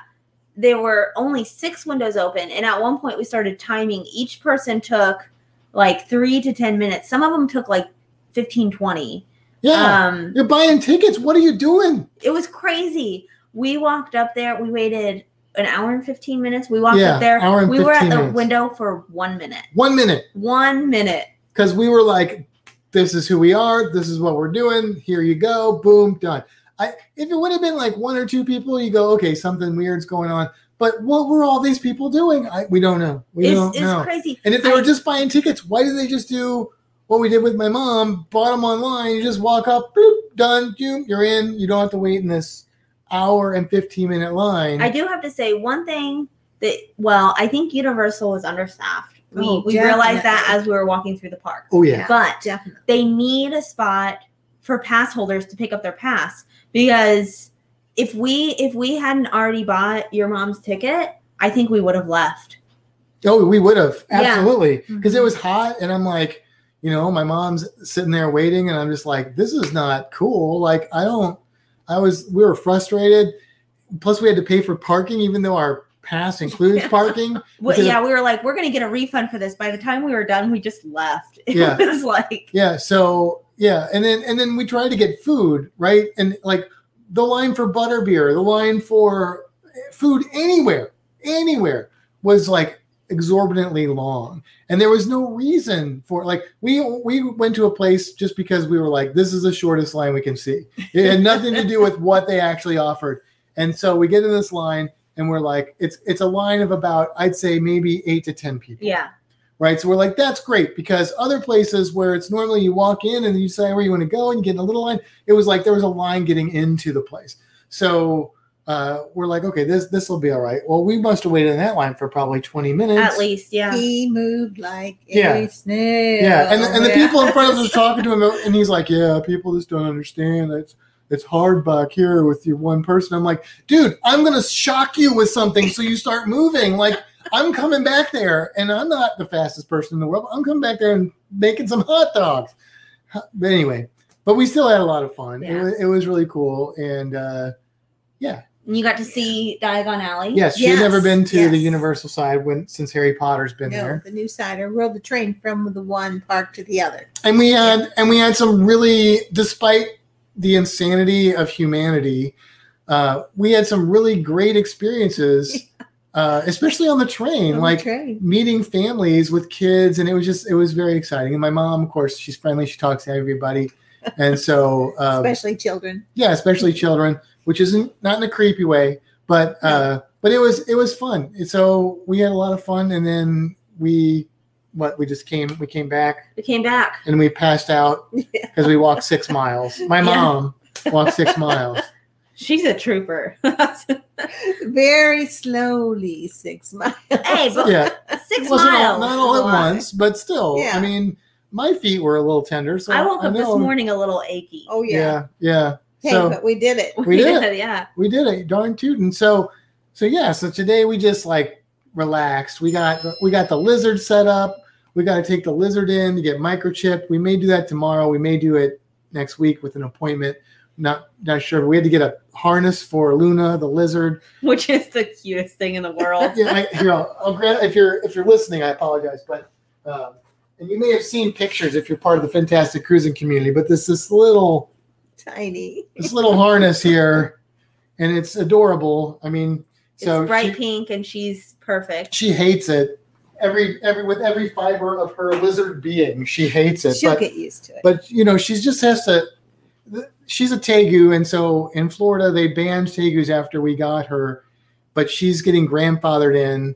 There were only six windows open, and at one point we started timing. Each person took like three to ten minutes. Some of them took like 15, 20. Yeah. Um, You're buying tickets. What are you doing? it was crazy. We walked up there. We waited an hour and fifteen minutes. We walked Yeah, up there. hour and we were at the minutes. window for one minute. One minute. One minute. Because we were like, this is who we are. This is what we're doing. Here you go. Boom, done. I if it would have been like one or two people, you go, okay, something weird's going on. But what were all these people doing? I, we don't know. We It's, don't it's know. crazy. And if they I- were just buying tickets, why did they just do what we did with my mom? Bought them online. You just walk up, bloop, done. You, you're in. You don't have to wait in this hour and 15 minute line. I do have to say one thing that well, I think Universal was understaffed. We Oh, we realized that as we were walking through the park. oh, yeah. But Definitely. they need a spot for pass holders to pick up their pass because if we if we hadn't already bought your mom's ticket, I think we would have left. Oh, we would have. Yeah. Absolutely. Because it Mhm. was hot. And I'm like, you know, my mom's sitting there waiting. And I'm just like, this is not cool. Like, I don't, I was, we were frustrated. Plus, we had to pay for parking, even though our pass includes Yeah. parking. Well, yeah, we were like, we're gonna get a refund for this. By the time we were done, we just left. It Yeah. was like Yeah. So yeah, and then and then we tried to get food, right? And like the line for butterbeer, the line for food anywhere, anywhere was like exorbitantly long, and there was no reason for like we we went to a place just because we were like, this is the shortest line we can see. It had nothing to do with what they actually offered, and so we get in this line. And we're like, it's it's a line of about, I'd say maybe eight to ten people yeah. right? So we're like, that's great because other places where it's normally you walk in and you say where you want to go and you get in a little line, it was like there was a line getting into the place. So uh, we're like, okay, this this will be all right. Well, we must have waited in that line for probably twenty minutes At least, yeah. He moved like Yeah. a snail. Yeah, and and the Yeah. people in front of us are talking to him, and he's like, "Yeah, people just don't understand. It's it's hard back here with your one person." I'm like, "Dude, I'm gonna shock you with something so you start moving. Like, I'm coming back there, and I'm not the fastest person in the world. I'm coming back there and making some hot dogs." But anyway, but we still had a lot of fun. It, was, it was really cool, and uh, yeah, And you got to see Diagon Alley. yes, she's never been to the. Universal side when since Harry Potter's been No, there. the new side. I rode the train from the one park to the other. and we had and we had some really despite the insanity of humanity uh, we had some really great experiences, uh, especially on the train. On the like train. meeting families with kids and it was just it was very exciting and my mom of course she's friendly she talks to everybody and so um, especially children. yeah especially children which isn't not in a creepy way but uh but it was it was fun And so we had a lot of fun and then we what we just came we came back We came back. and we passed out because we walked six miles my Yeah. mom walked six miles She's a trooper. Very slowly, six miles. hey, but yeah six it wasn't all, miles. not all at Why? once but still Yeah. i mean my feet were a little tender so I woke up this morning a little achy. Oh yeah. yeah yeah Hey, so but we did it. we did it. yeah. we did it darn tootin' so so yeah so today we just like relaxed we got we got the lizard set up we got to take the lizard in to get microchipped we may do that tomorrow we may do it next week with an appointment not not sure but we had to get a harness for luna the lizard Which is the cutest thing in the world. yeah I, here I'll, I'll grab if you're if you're listening i apologize but um, and you may have seen pictures if you're part of the fantastic cruising community but this this little Tiny. this little harness here and it's adorable i mean so it's bright she- pink and she's perfect. she hates it every every with every fiber of her lizard being she hates it She'll but get used to it. but you know she just has to she's a tegu and so in florida they banned tegus after we got her but she's getting grandfathered in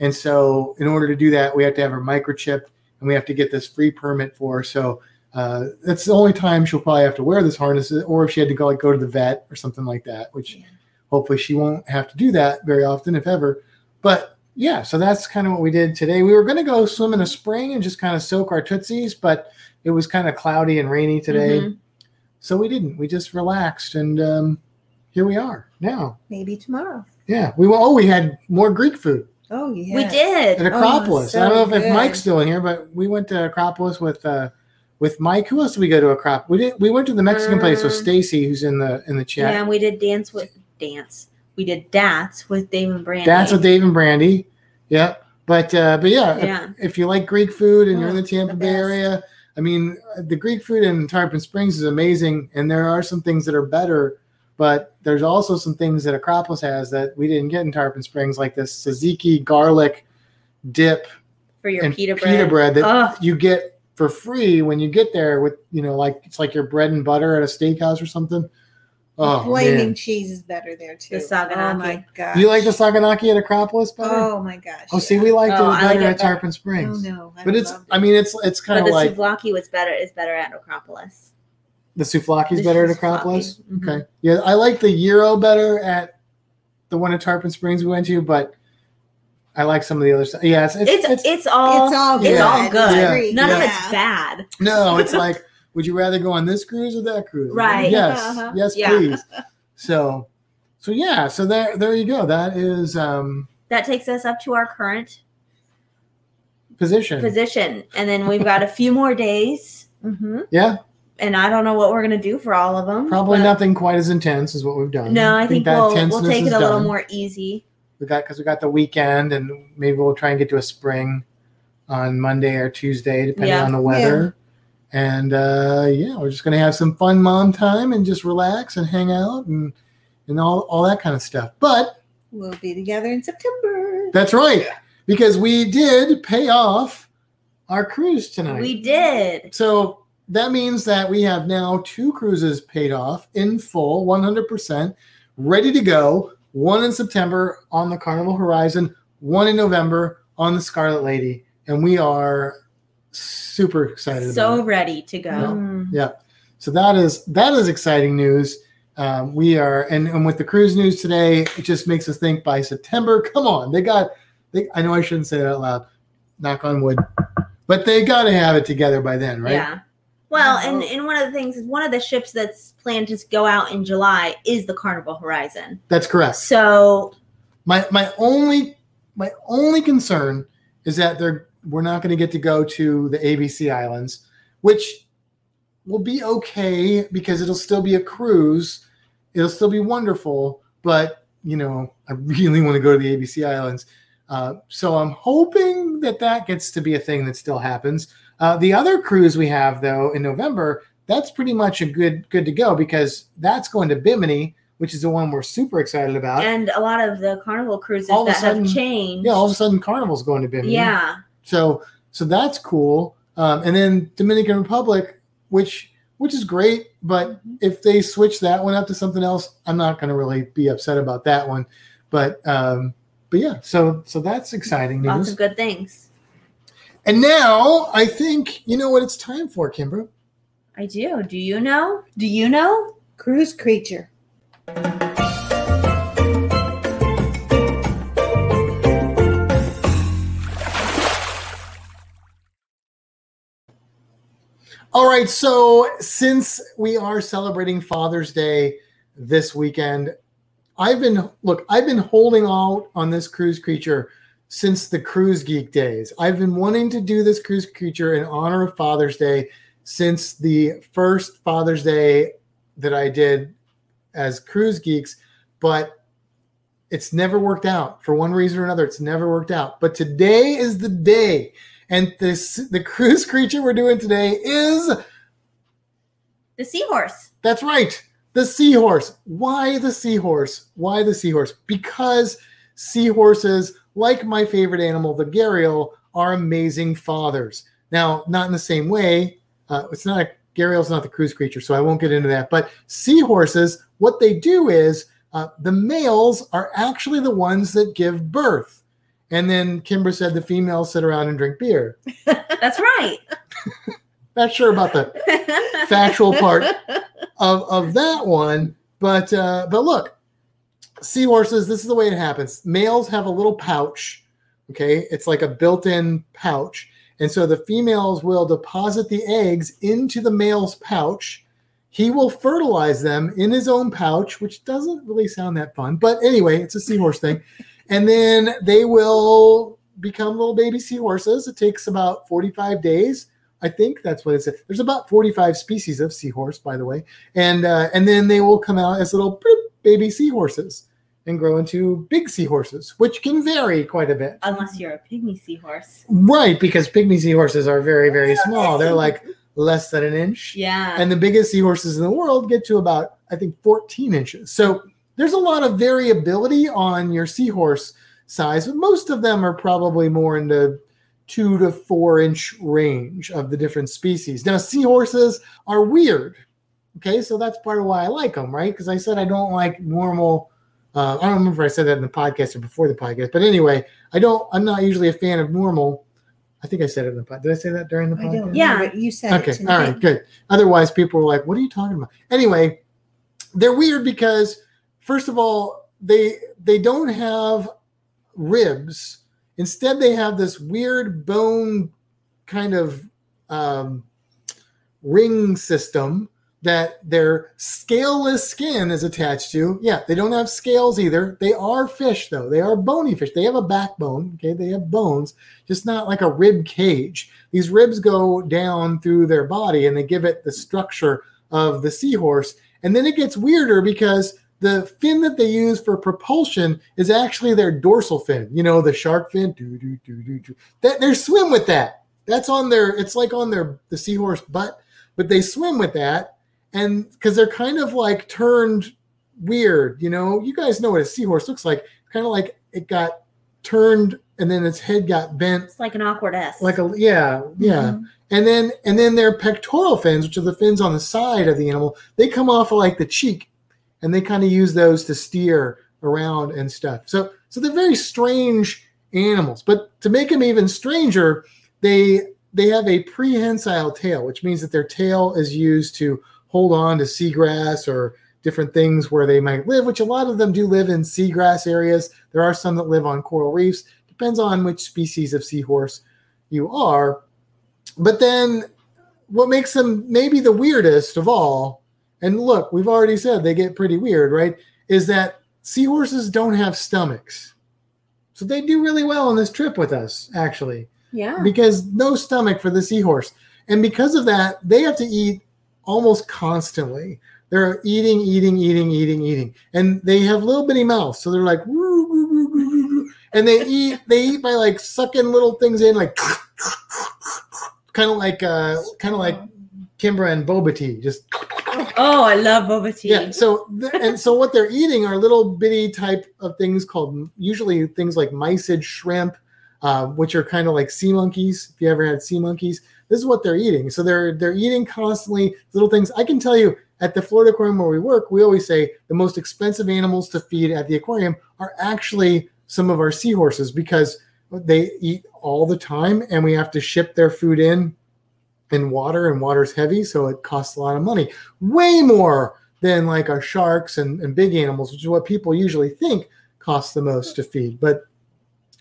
and so in order to do that we have to have her microchip, and we have to get this free permit for her so uh, that's the only time she'll probably have to wear this harness or if she had to go like go to the vet or something like that which Yeah. hopefully she won't have to do that very often if ever but yeah, so that's kind of what we did today. We were going to go swim in a spring and just kind of soak our tootsies, but it was kind of cloudy and rainy today, Mhm. so we didn't. We just relaxed, and um, here we are now. Maybe tomorrow. Yeah, we oh we had more Greek food Oh yeah. We did. at Acropolis. so I don't know if, if. Mike's still in here, but we went to Acropolis with uh, with Mike. Who else did we go to Acropolis? We did. We went to the Mexican place with Um, Stacy, who's in the in the Yeah, chat. and we did dance with dance. We did dance with Dave and Brandy. That's with Dave and Brandy. Yep. But uh, but yeah, if- Yeah. if, you like Greek food and you're in the Oh, Tampa the Bay area, I mean, the Greek food in Tarpon Springs is amazing, and there are some things that are better. But there's also some things that Acropolis has that we didn't get in Tarpon Springs, like this tzatziki garlic dip for your and pita bread. pita bread that you get for free when you get there. With you know, like it's like your bread and butter at a steakhouse or something. Oh Flaming man. cheese is better there too. The Saganaki. Oh my god. You like the saganaki at Acropolis better? Oh my gosh. Oh, see, we liked Oh, it I better like it at better. Tarpon Springs. Oh no. I But it's, loved I mean, it's it's kind But of the like souvlaki was better is better at Acropolis. the souvlaki is The better at souvlaki. Acropolis. Mhm. Okay, yeah, I like the gyro better at the one at Tarpon Springs we went to, but I like some of the other stuff. Yeah, it's it's, It's it's, it's, all it's all Yeah. it's all good. Yeah. Great. None of it's bad. no, it's like, would you rather go on this cruise or that cruise? Right. Yes, Uh-huh. yes, Yeah. please. So, so yeah, so there there you go. That is um That takes us up to our current position. position, and then we've got a few more days. Mhm. Yeah, And I don't know what we're gonna do for all of them. probably nothing quite as intense as what we've done. No, I think, we'll we'll take it a little more easy. we got because we got the weekend and maybe we'll try and get to a spring on monday or tuesday depending Yeah. on the weather and uh yeah we're just gonna have some fun mom time and just relax and hang out and and all, all that kind of stuff. But We'll be together in September. that's right because we did pay off our cruise tonight. We did. so that means that we have now two cruises paid off in full 100% ready to go. One in september on the carnival horizon one in november on the scarlet lady. And we are super excited So about it ready to go. Mm. so that is that is exciting news um, we are and, and with the cruise news today it just makes us think by september come on they got they, i know i shouldn't say that out loud knock on wood but they got to have it together by then right Yeah. Well, Yeah. and, and one of the things is one of the ships that's planned to go out in July is the Carnival Horizon. that's correct So My my only my only concern is that they're we're not going to get to go to the ABC Islands, which will be okay because it'll still be a cruise. It'll still be wonderful, but you know, I really want to go to the ABC Islands. Uh, so I'm hoping that that gets to be a thing that still happens. Uh, the other cruise we have though in November, that's pretty much a good good to go because that's going to Bimini, which is the one we're super excited about. and a lot of the carnival cruises All that sudden- have changed. yeah, all of a sudden Carnival's going to Bimini. yeah. So so that's cool. Um, and then Dominican Republic, which which is great, but if they switch that one up to something else, I'm not going to really be upset about that one. But um, but yeah, so so that's exciting Lots news. of good things. And now I think you know what it's time for, Kimbra. I do. Do you know? Do you know? Cruise creature. All right, so since we are celebrating Father's Day this weekend, I've been look, I've been holding out on this cruise creature since the cruise geek days. I've been wanting to do this cruise creature in honor of Father's Day since the first Father's Day that I did as cruise geeks, but it's never worked out for one reason or another. It's never worked out. But today is the day. And this the cruise creature we're doing today is The seahorse. that's right. The seahorse. Why the seahorse? Why the seahorse? Because seahorses, like my favorite animal, the gharial, are amazing fathers. Now, not in the same way. Uh, it's not a gharial's not the cruise creature, so I won't get into that. But seahorses, what they do is uh, the males are actually the ones that give birth. And then Kimber said the females sit around and drink beer. That's right. Not sure about the factual part of, of that one. But uh, but look, seahorses. This is the way it happens. Males have a little pouch. Okay, it's like a built-in pouch, and so the females will deposit the eggs into the male's pouch. He will fertilize them in his own pouch, which doesn't really sound that fun. But anyway, it's a seahorse thing. And then they will become little baby seahorses. It takes about 45 days. I think that's what it said. There's about 45 species of seahorse, by the way, and uh, and then they will come out as little baby seahorses and grow into big seahorses, which can vary quite a bit. Unless you're a pygmy seahorse. Right, because pygmy seahorses are very very small. They're like less than an inch, Yeah. and the biggest seahorses in the world get to about I think 14 inches. So there's a lot of variability on your seahorse size, but most of them are probably more in the two to four inch range of the different species. Now, seahorses are weird. Okay, so that's part of why I like them, right? Because I said I don't like normal. Uh, I don't remember if I said that in the podcast or before the podcast, but anyway, I don't. I'm not usually a fan of normal. I think I said it in the podcast. Did I say that during the I podcast? don't Yeah. know, but you said Okay, it all right, good. Otherwise, people were like, "What are you talking about?" Anyway, they're weird because, first of all, they they don't have ribs. Instead, they have this weird bone kind of um, ring system that their scaleless skin is attached to. Yeah, they don't have scales either. They are fish, though. They are bony fish. They have a backbone. Okay, they have bones, just not like a rib cage. These ribs go down through their body and they give it the structure of the seahorse. And then it gets weirder because the fin that they use for propulsion is actually their dorsal fin. You know, the shark fin. Do do do do do. That they swim with that. That's on their. It's like on their the seahorse butt, but they swim with that, and because they're kind of like turned weird. You know, you guys know what a seahorse looks like. Kind of like it got turned and then its head got bent It's like an awkward S. like a yeah yeah Mhm. and then and then their pectoral fins which are the fins on the side of the animal they come off of like the cheek and they kind of use those to steer around and stuff. So so they're very strange animals but to make them even stranger they they have a prehensile tail which means that their tail is used to hold on to seagrass or different things where they might live which a lot of them do live in seagrass areas. There are some that live on coral reefs. Depends on which species of seahorse you are. But then what makes them maybe the weirdest of all, and look, we've already said they get pretty weird, right? Is that seahorses don't have stomachs. So they do really well on this trip with us, actually, yeah. because no stomach for the seahorse. And because of that, they have to eat almost constantly. They're eating, eating, eating, eating, eating. And they have little bitty mouths. So they're like, "Woo, woo, woo, woo, woo, woo." and they eat, they eat by like sucking little things in, like kind of like uh kind of like Kimbra and Boba tea, just Oh, I love boba tea. Yeah. So th- and so what they're eating are little bitty type of things called usually things like mysid shrimp, uh, which are kind of like sea monkeys. If you ever had sea monkeys, this is what they're eating. So they're they're eating constantly little things. I can tell you at the Florida aquarium where we work, we always say the most expensive animals to feed at the aquarium are actually some of our seahorses because they eat all the time and we have to ship their food in in water and water's heavy so it costs a lot of money way more than like our sharks and, and big animals which is what people usually think costs the most to feed but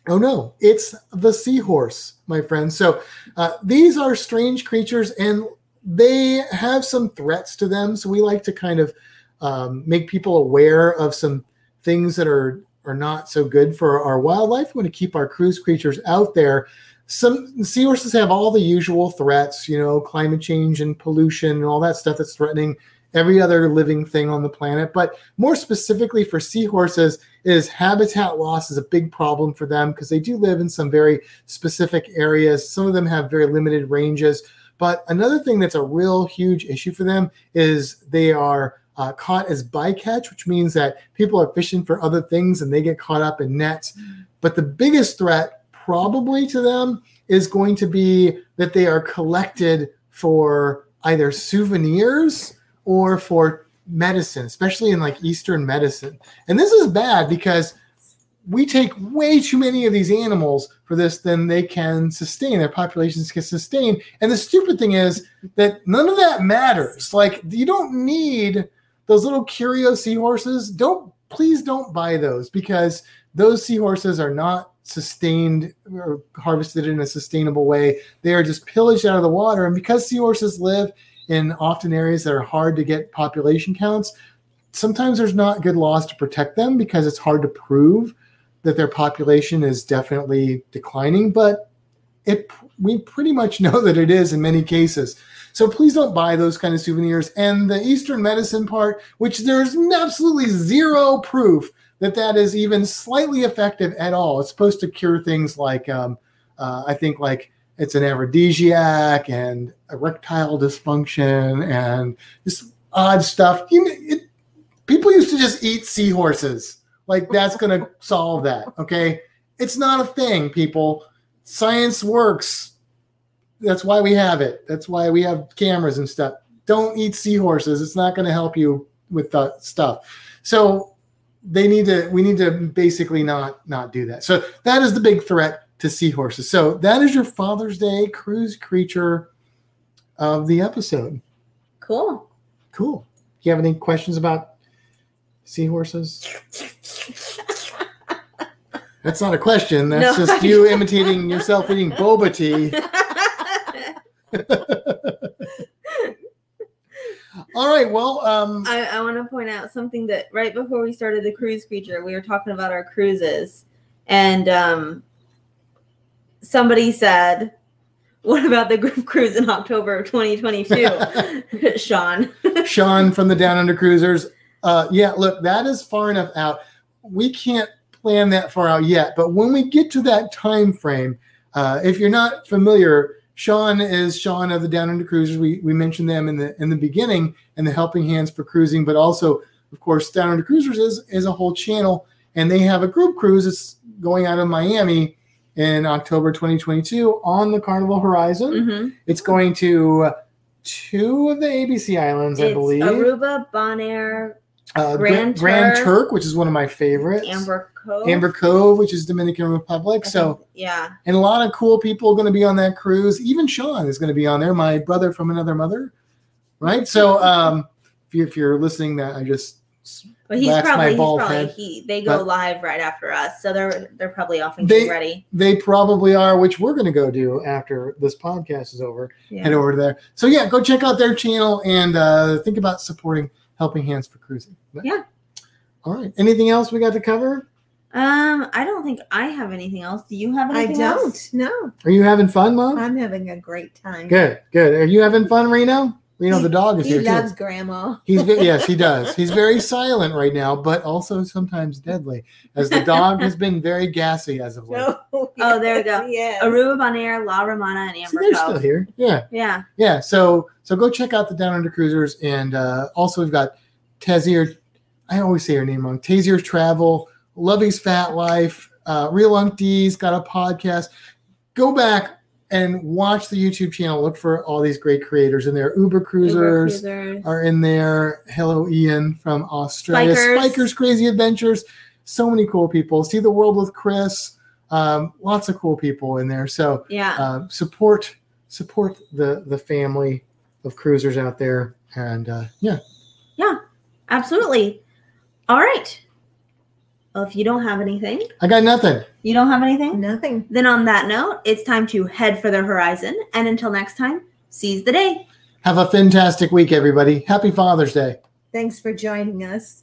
oh no it's the seahorse my friends so uh, these are strange creatures and they have some threats to them so we like to kind of um, make people aware of some things that are are not so good for our wildlife. We want to keep our cruise creatures out there. Some seahorses have all the usual threats, you know, climate change and pollution and all that stuff that's threatening every other living thing on the planet. But more specifically for seahorses, is habitat loss is a big problem for them because they do live in some very specific areas. Some of them have very limited ranges. But another thing that's a real huge issue for them is they are uh, caught as bycatch, which means that people are fishing for other things and they get caught up in nets. But the biggest threat, probably to them, is going to be that they are collected for either souvenirs or for medicine, especially in like Eastern medicine. And this is bad because we take way too many of these animals for this than they can sustain. Their populations can sustain. And the stupid thing is that none of that matters. Like, you don't need those little curio seahorses don't please don't buy those because those seahorses are not sustained or harvested in a sustainable way. They are just pillaged out of the water. And because seahorses live in often areas that are hard to get population counts sometimes there's not good laws to protect them because it's hard to prove that their population is definitely declining. But it we pretty much know that it is in many cases. So please don't buy those kind of souvenirs. And the Eastern medicine part, which there's absolutely zero proof that that is even slightly effective at all. It's supposed to cure things like, um, uh, I think, like it's an aphrodisiac and erectile dysfunction and this odd stuff. You know, it, people used to just eat seahorses. Like that's going to solve that. Okay. It's not a thing, people. Science works that's why we have it. That's why we have cameras and stuff. Don't eat seahorses. It's not going to help you with the stuff. So they need to. We need to basically not not do that. So that is the big threat to seahorses. So that is your Father's Day cruise creature of the episode. Cool. Cool. Do you have any questions about seahorses? That's not a question. That's No. just you imitating yourself eating boba tea. All right. Well, um, I, I want to point out something that right before we started the cruise creature, we were talking about our cruises, and um, somebody said, "What about the group cruise in October of 2022?" Sean, Sean from the Down Under Cruisers. Uh, yeah, look, that is far enough out. We can't plan that far out yet, but when we get to that time frame, uh, if you're not familiar, Sean is Sean of the Down Under Cruisers. We we mentioned them in the in the beginning and the Helping Hands for Cruising, but also, of course, Down Under Cruisers is is a whole channel, and they have a group cruise that's going out of Miami in October 2022 on the Carnival Horizon. Mhm. It's going to two of the ABC islands, I believe. Aruba, Bonaire, uh, Grand Grand, Turk, Turk, which is one of my favorites. Amber Cove. Amber Cove, which is Dominican Republic. I So, think- yeah, and a lot of cool people are going to be on that cruise. Even Sean is going to be on there. My brother from another mother, right? So, um, if, you, if you're listening, that I just but he's probably he's probably head. he. They go But- live right after us, so they're they're probably off and They- getting ready. they probably are, which we're going to go do after this podcast is over. Yeah. Head over there. So yeah, go check out their channel and uh, think about supporting Helping Hands for Cruising. But- Yeah. All right. Anything else we got to cover? Um, I don't think I have anything else. Do you have anything I don't. else? No, Are you having fun, Mom? I'm having a great time. Good, good. Are you having fun, Reno? You know the dog is He here He loves too. grandma. He's yes, he does. He's very silent right now, but also sometimes deadly, as the dog has been very gassy as of late. No. Oh, there we go. Yeah, Aruba Bonaire, La Romana, and See, Amber they're still here. Yeah, Yeah. yeah. So so go check out the Down Under Cruisers, and uh, also we've got Tazier. I always say her name wrong. Tazier Travel, Lovey's Fat Life, uh, Real Unk D's got a podcast. Go back and watch the YouTube channel. Look for all these great creators in there. Uber Uber Cruisers Cruisers. are in there. Hello, Ian from Australia. Spikers. Spikers Crazy Adventures. So many cool people. See the World with Chris. Um, lots of cool people in there. So Yeah. uh, support support the the family of cruisers out there. And uh, yeah, yeah, Absolutely. All right. Well, if you don't have anything, I got nothing. you don't have anything? Nothing. Then on that note, it's time to head for the horizon. And until next time, seize the day. Have a fantastic week, everybody. Happy Father's Day. Thanks for joining us.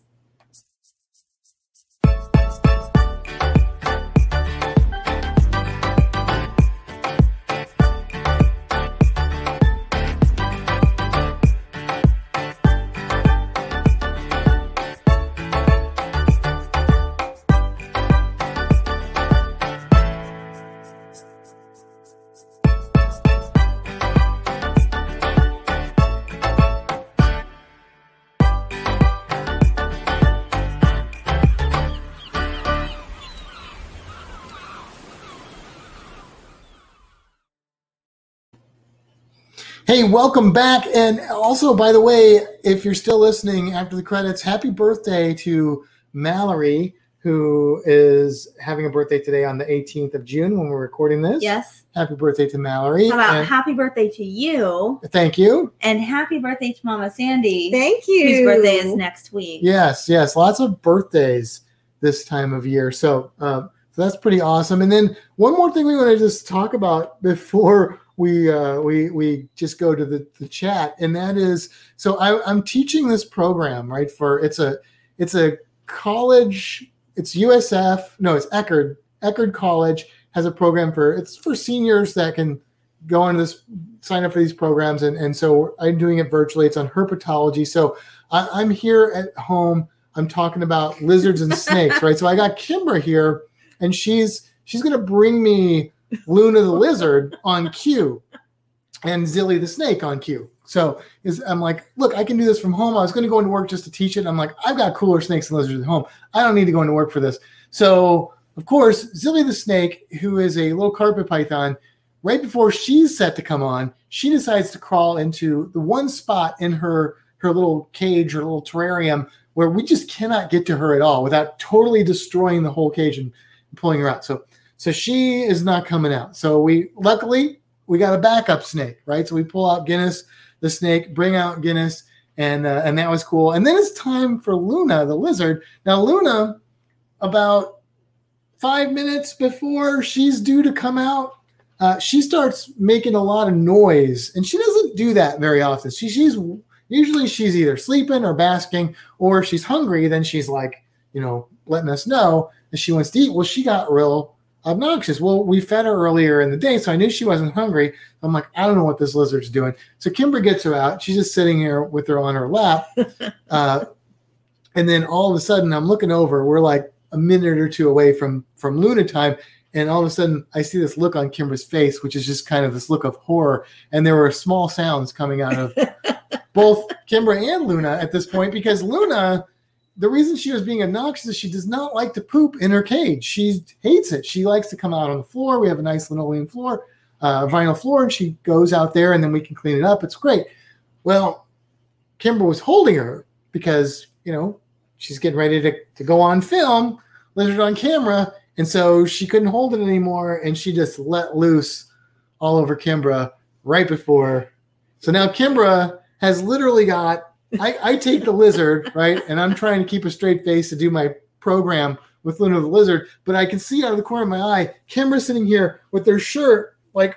Hey, welcome back. And also, by the way, if you're still listening after the credits, happy birthday to Mallory, who is having a birthday today on the 18th of June when we're recording this. Yes. Happy birthday to Mallory. How about And happy birthday to you thank you. and happy birthday to Mama Sandy, Thank you. whose birthday is next week. Yes, yes, lots of birthdays this time of year. So, um, so that's pretty awesome. And then one more thing we want to just talk about before we uh, we we just go to the, the chat, and that is so I, I'm teaching this program right for it's a it's a college it's USF no it's Eckerd Eckerd College has a program for it's for seniors that can go into this sign up for these programs and and so I'm doing it virtually. It's on herpetology. So I, I'm here at home. I'm talking about lizards and snakes, right? So I got Kimber here, and she's she's gonna bring me Luna the lizard on cue, and Zilly the snake on cue. So is I'm like, look, I can do this from home. I was gonna go into work just to teach it. I'm like, I've got cooler snakes and lizards at home. I don't need to go into work for this. So of course, Zilly the snake, who is a little carpet python, right before she's set to come on, she decides to crawl into the one spot in her her little cage or little terrarium where we just cannot get to her at all without totally destroying the whole cage and pulling her out. So so she is not coming out. So we luckily we got a backup snake, right? So we pull out Guinness, the snake, bring out Guinness, and uh, and that was cool. And then it's time for Luna, the lizard. Now Luna, about five minutes before she's due to come out, uh, she starts making a lot of noise, and she doesn't do that very often. She, she's usually she's either sleeping or basking, or if she's hungry, then she's like, you know, letting us know that she wants to eat. Well, she got real obnoxious. Well, we fed her earlier in the day, so I knew she wasn't hungry. I'm like, I don't know what this lizard's doing. So Kimber gets her out. She's just sitting here with her on her lap. uh, and then all of a sudden, I'm looking over. We're like a minute or two away from from Luna time, and all of a sudden, I see this look on Kimber's face, which is just kind of this look of horror. And there were small sounds coming out of both Kimber and Luna at this point because Luna, the reason she was being obnoxious is she does not like to poop in her cage. She hates it. She likes to come out on the floor. We have a nice linoleum floor, uh, vinyl floor, and she goes out there and then we can clean it up. It's great. Well, Kimber was holding her because, you know, she's getting ready to, to go on film, lizard on camera. And so she couldn't hold it anymore. And she just let loose all over Kimbra right before. So now Kimbra has literally got I, I take the lizard, right? And I'm trying to keep a straight face to do my program with Luna the lizard, but I can see out of the corner of my eye, Kimber sitting here with their shirt like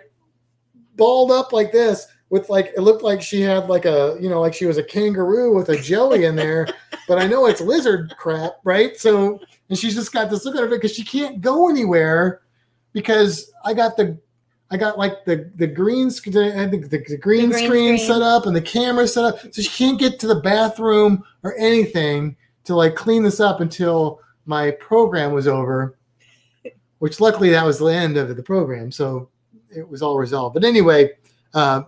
balled up like this, with like it looked like she had like a you know like she was a kangaroo with a jelly in there, but I know it's lizard crap, right? So and she's just got this look at her because she can't go anywhere because I got the I got like the the green sc- the, I think the, the green, green screen, screen. set up and the camera set up, so she can't get to the bathroom or anything to like clean this up until my program was over. Which luckily that was the end of the program, so it was all resolved. But anyway, uh,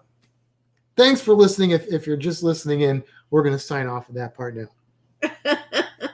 thanks for listening. If if you're just listening in, we're going to sign off of that part now.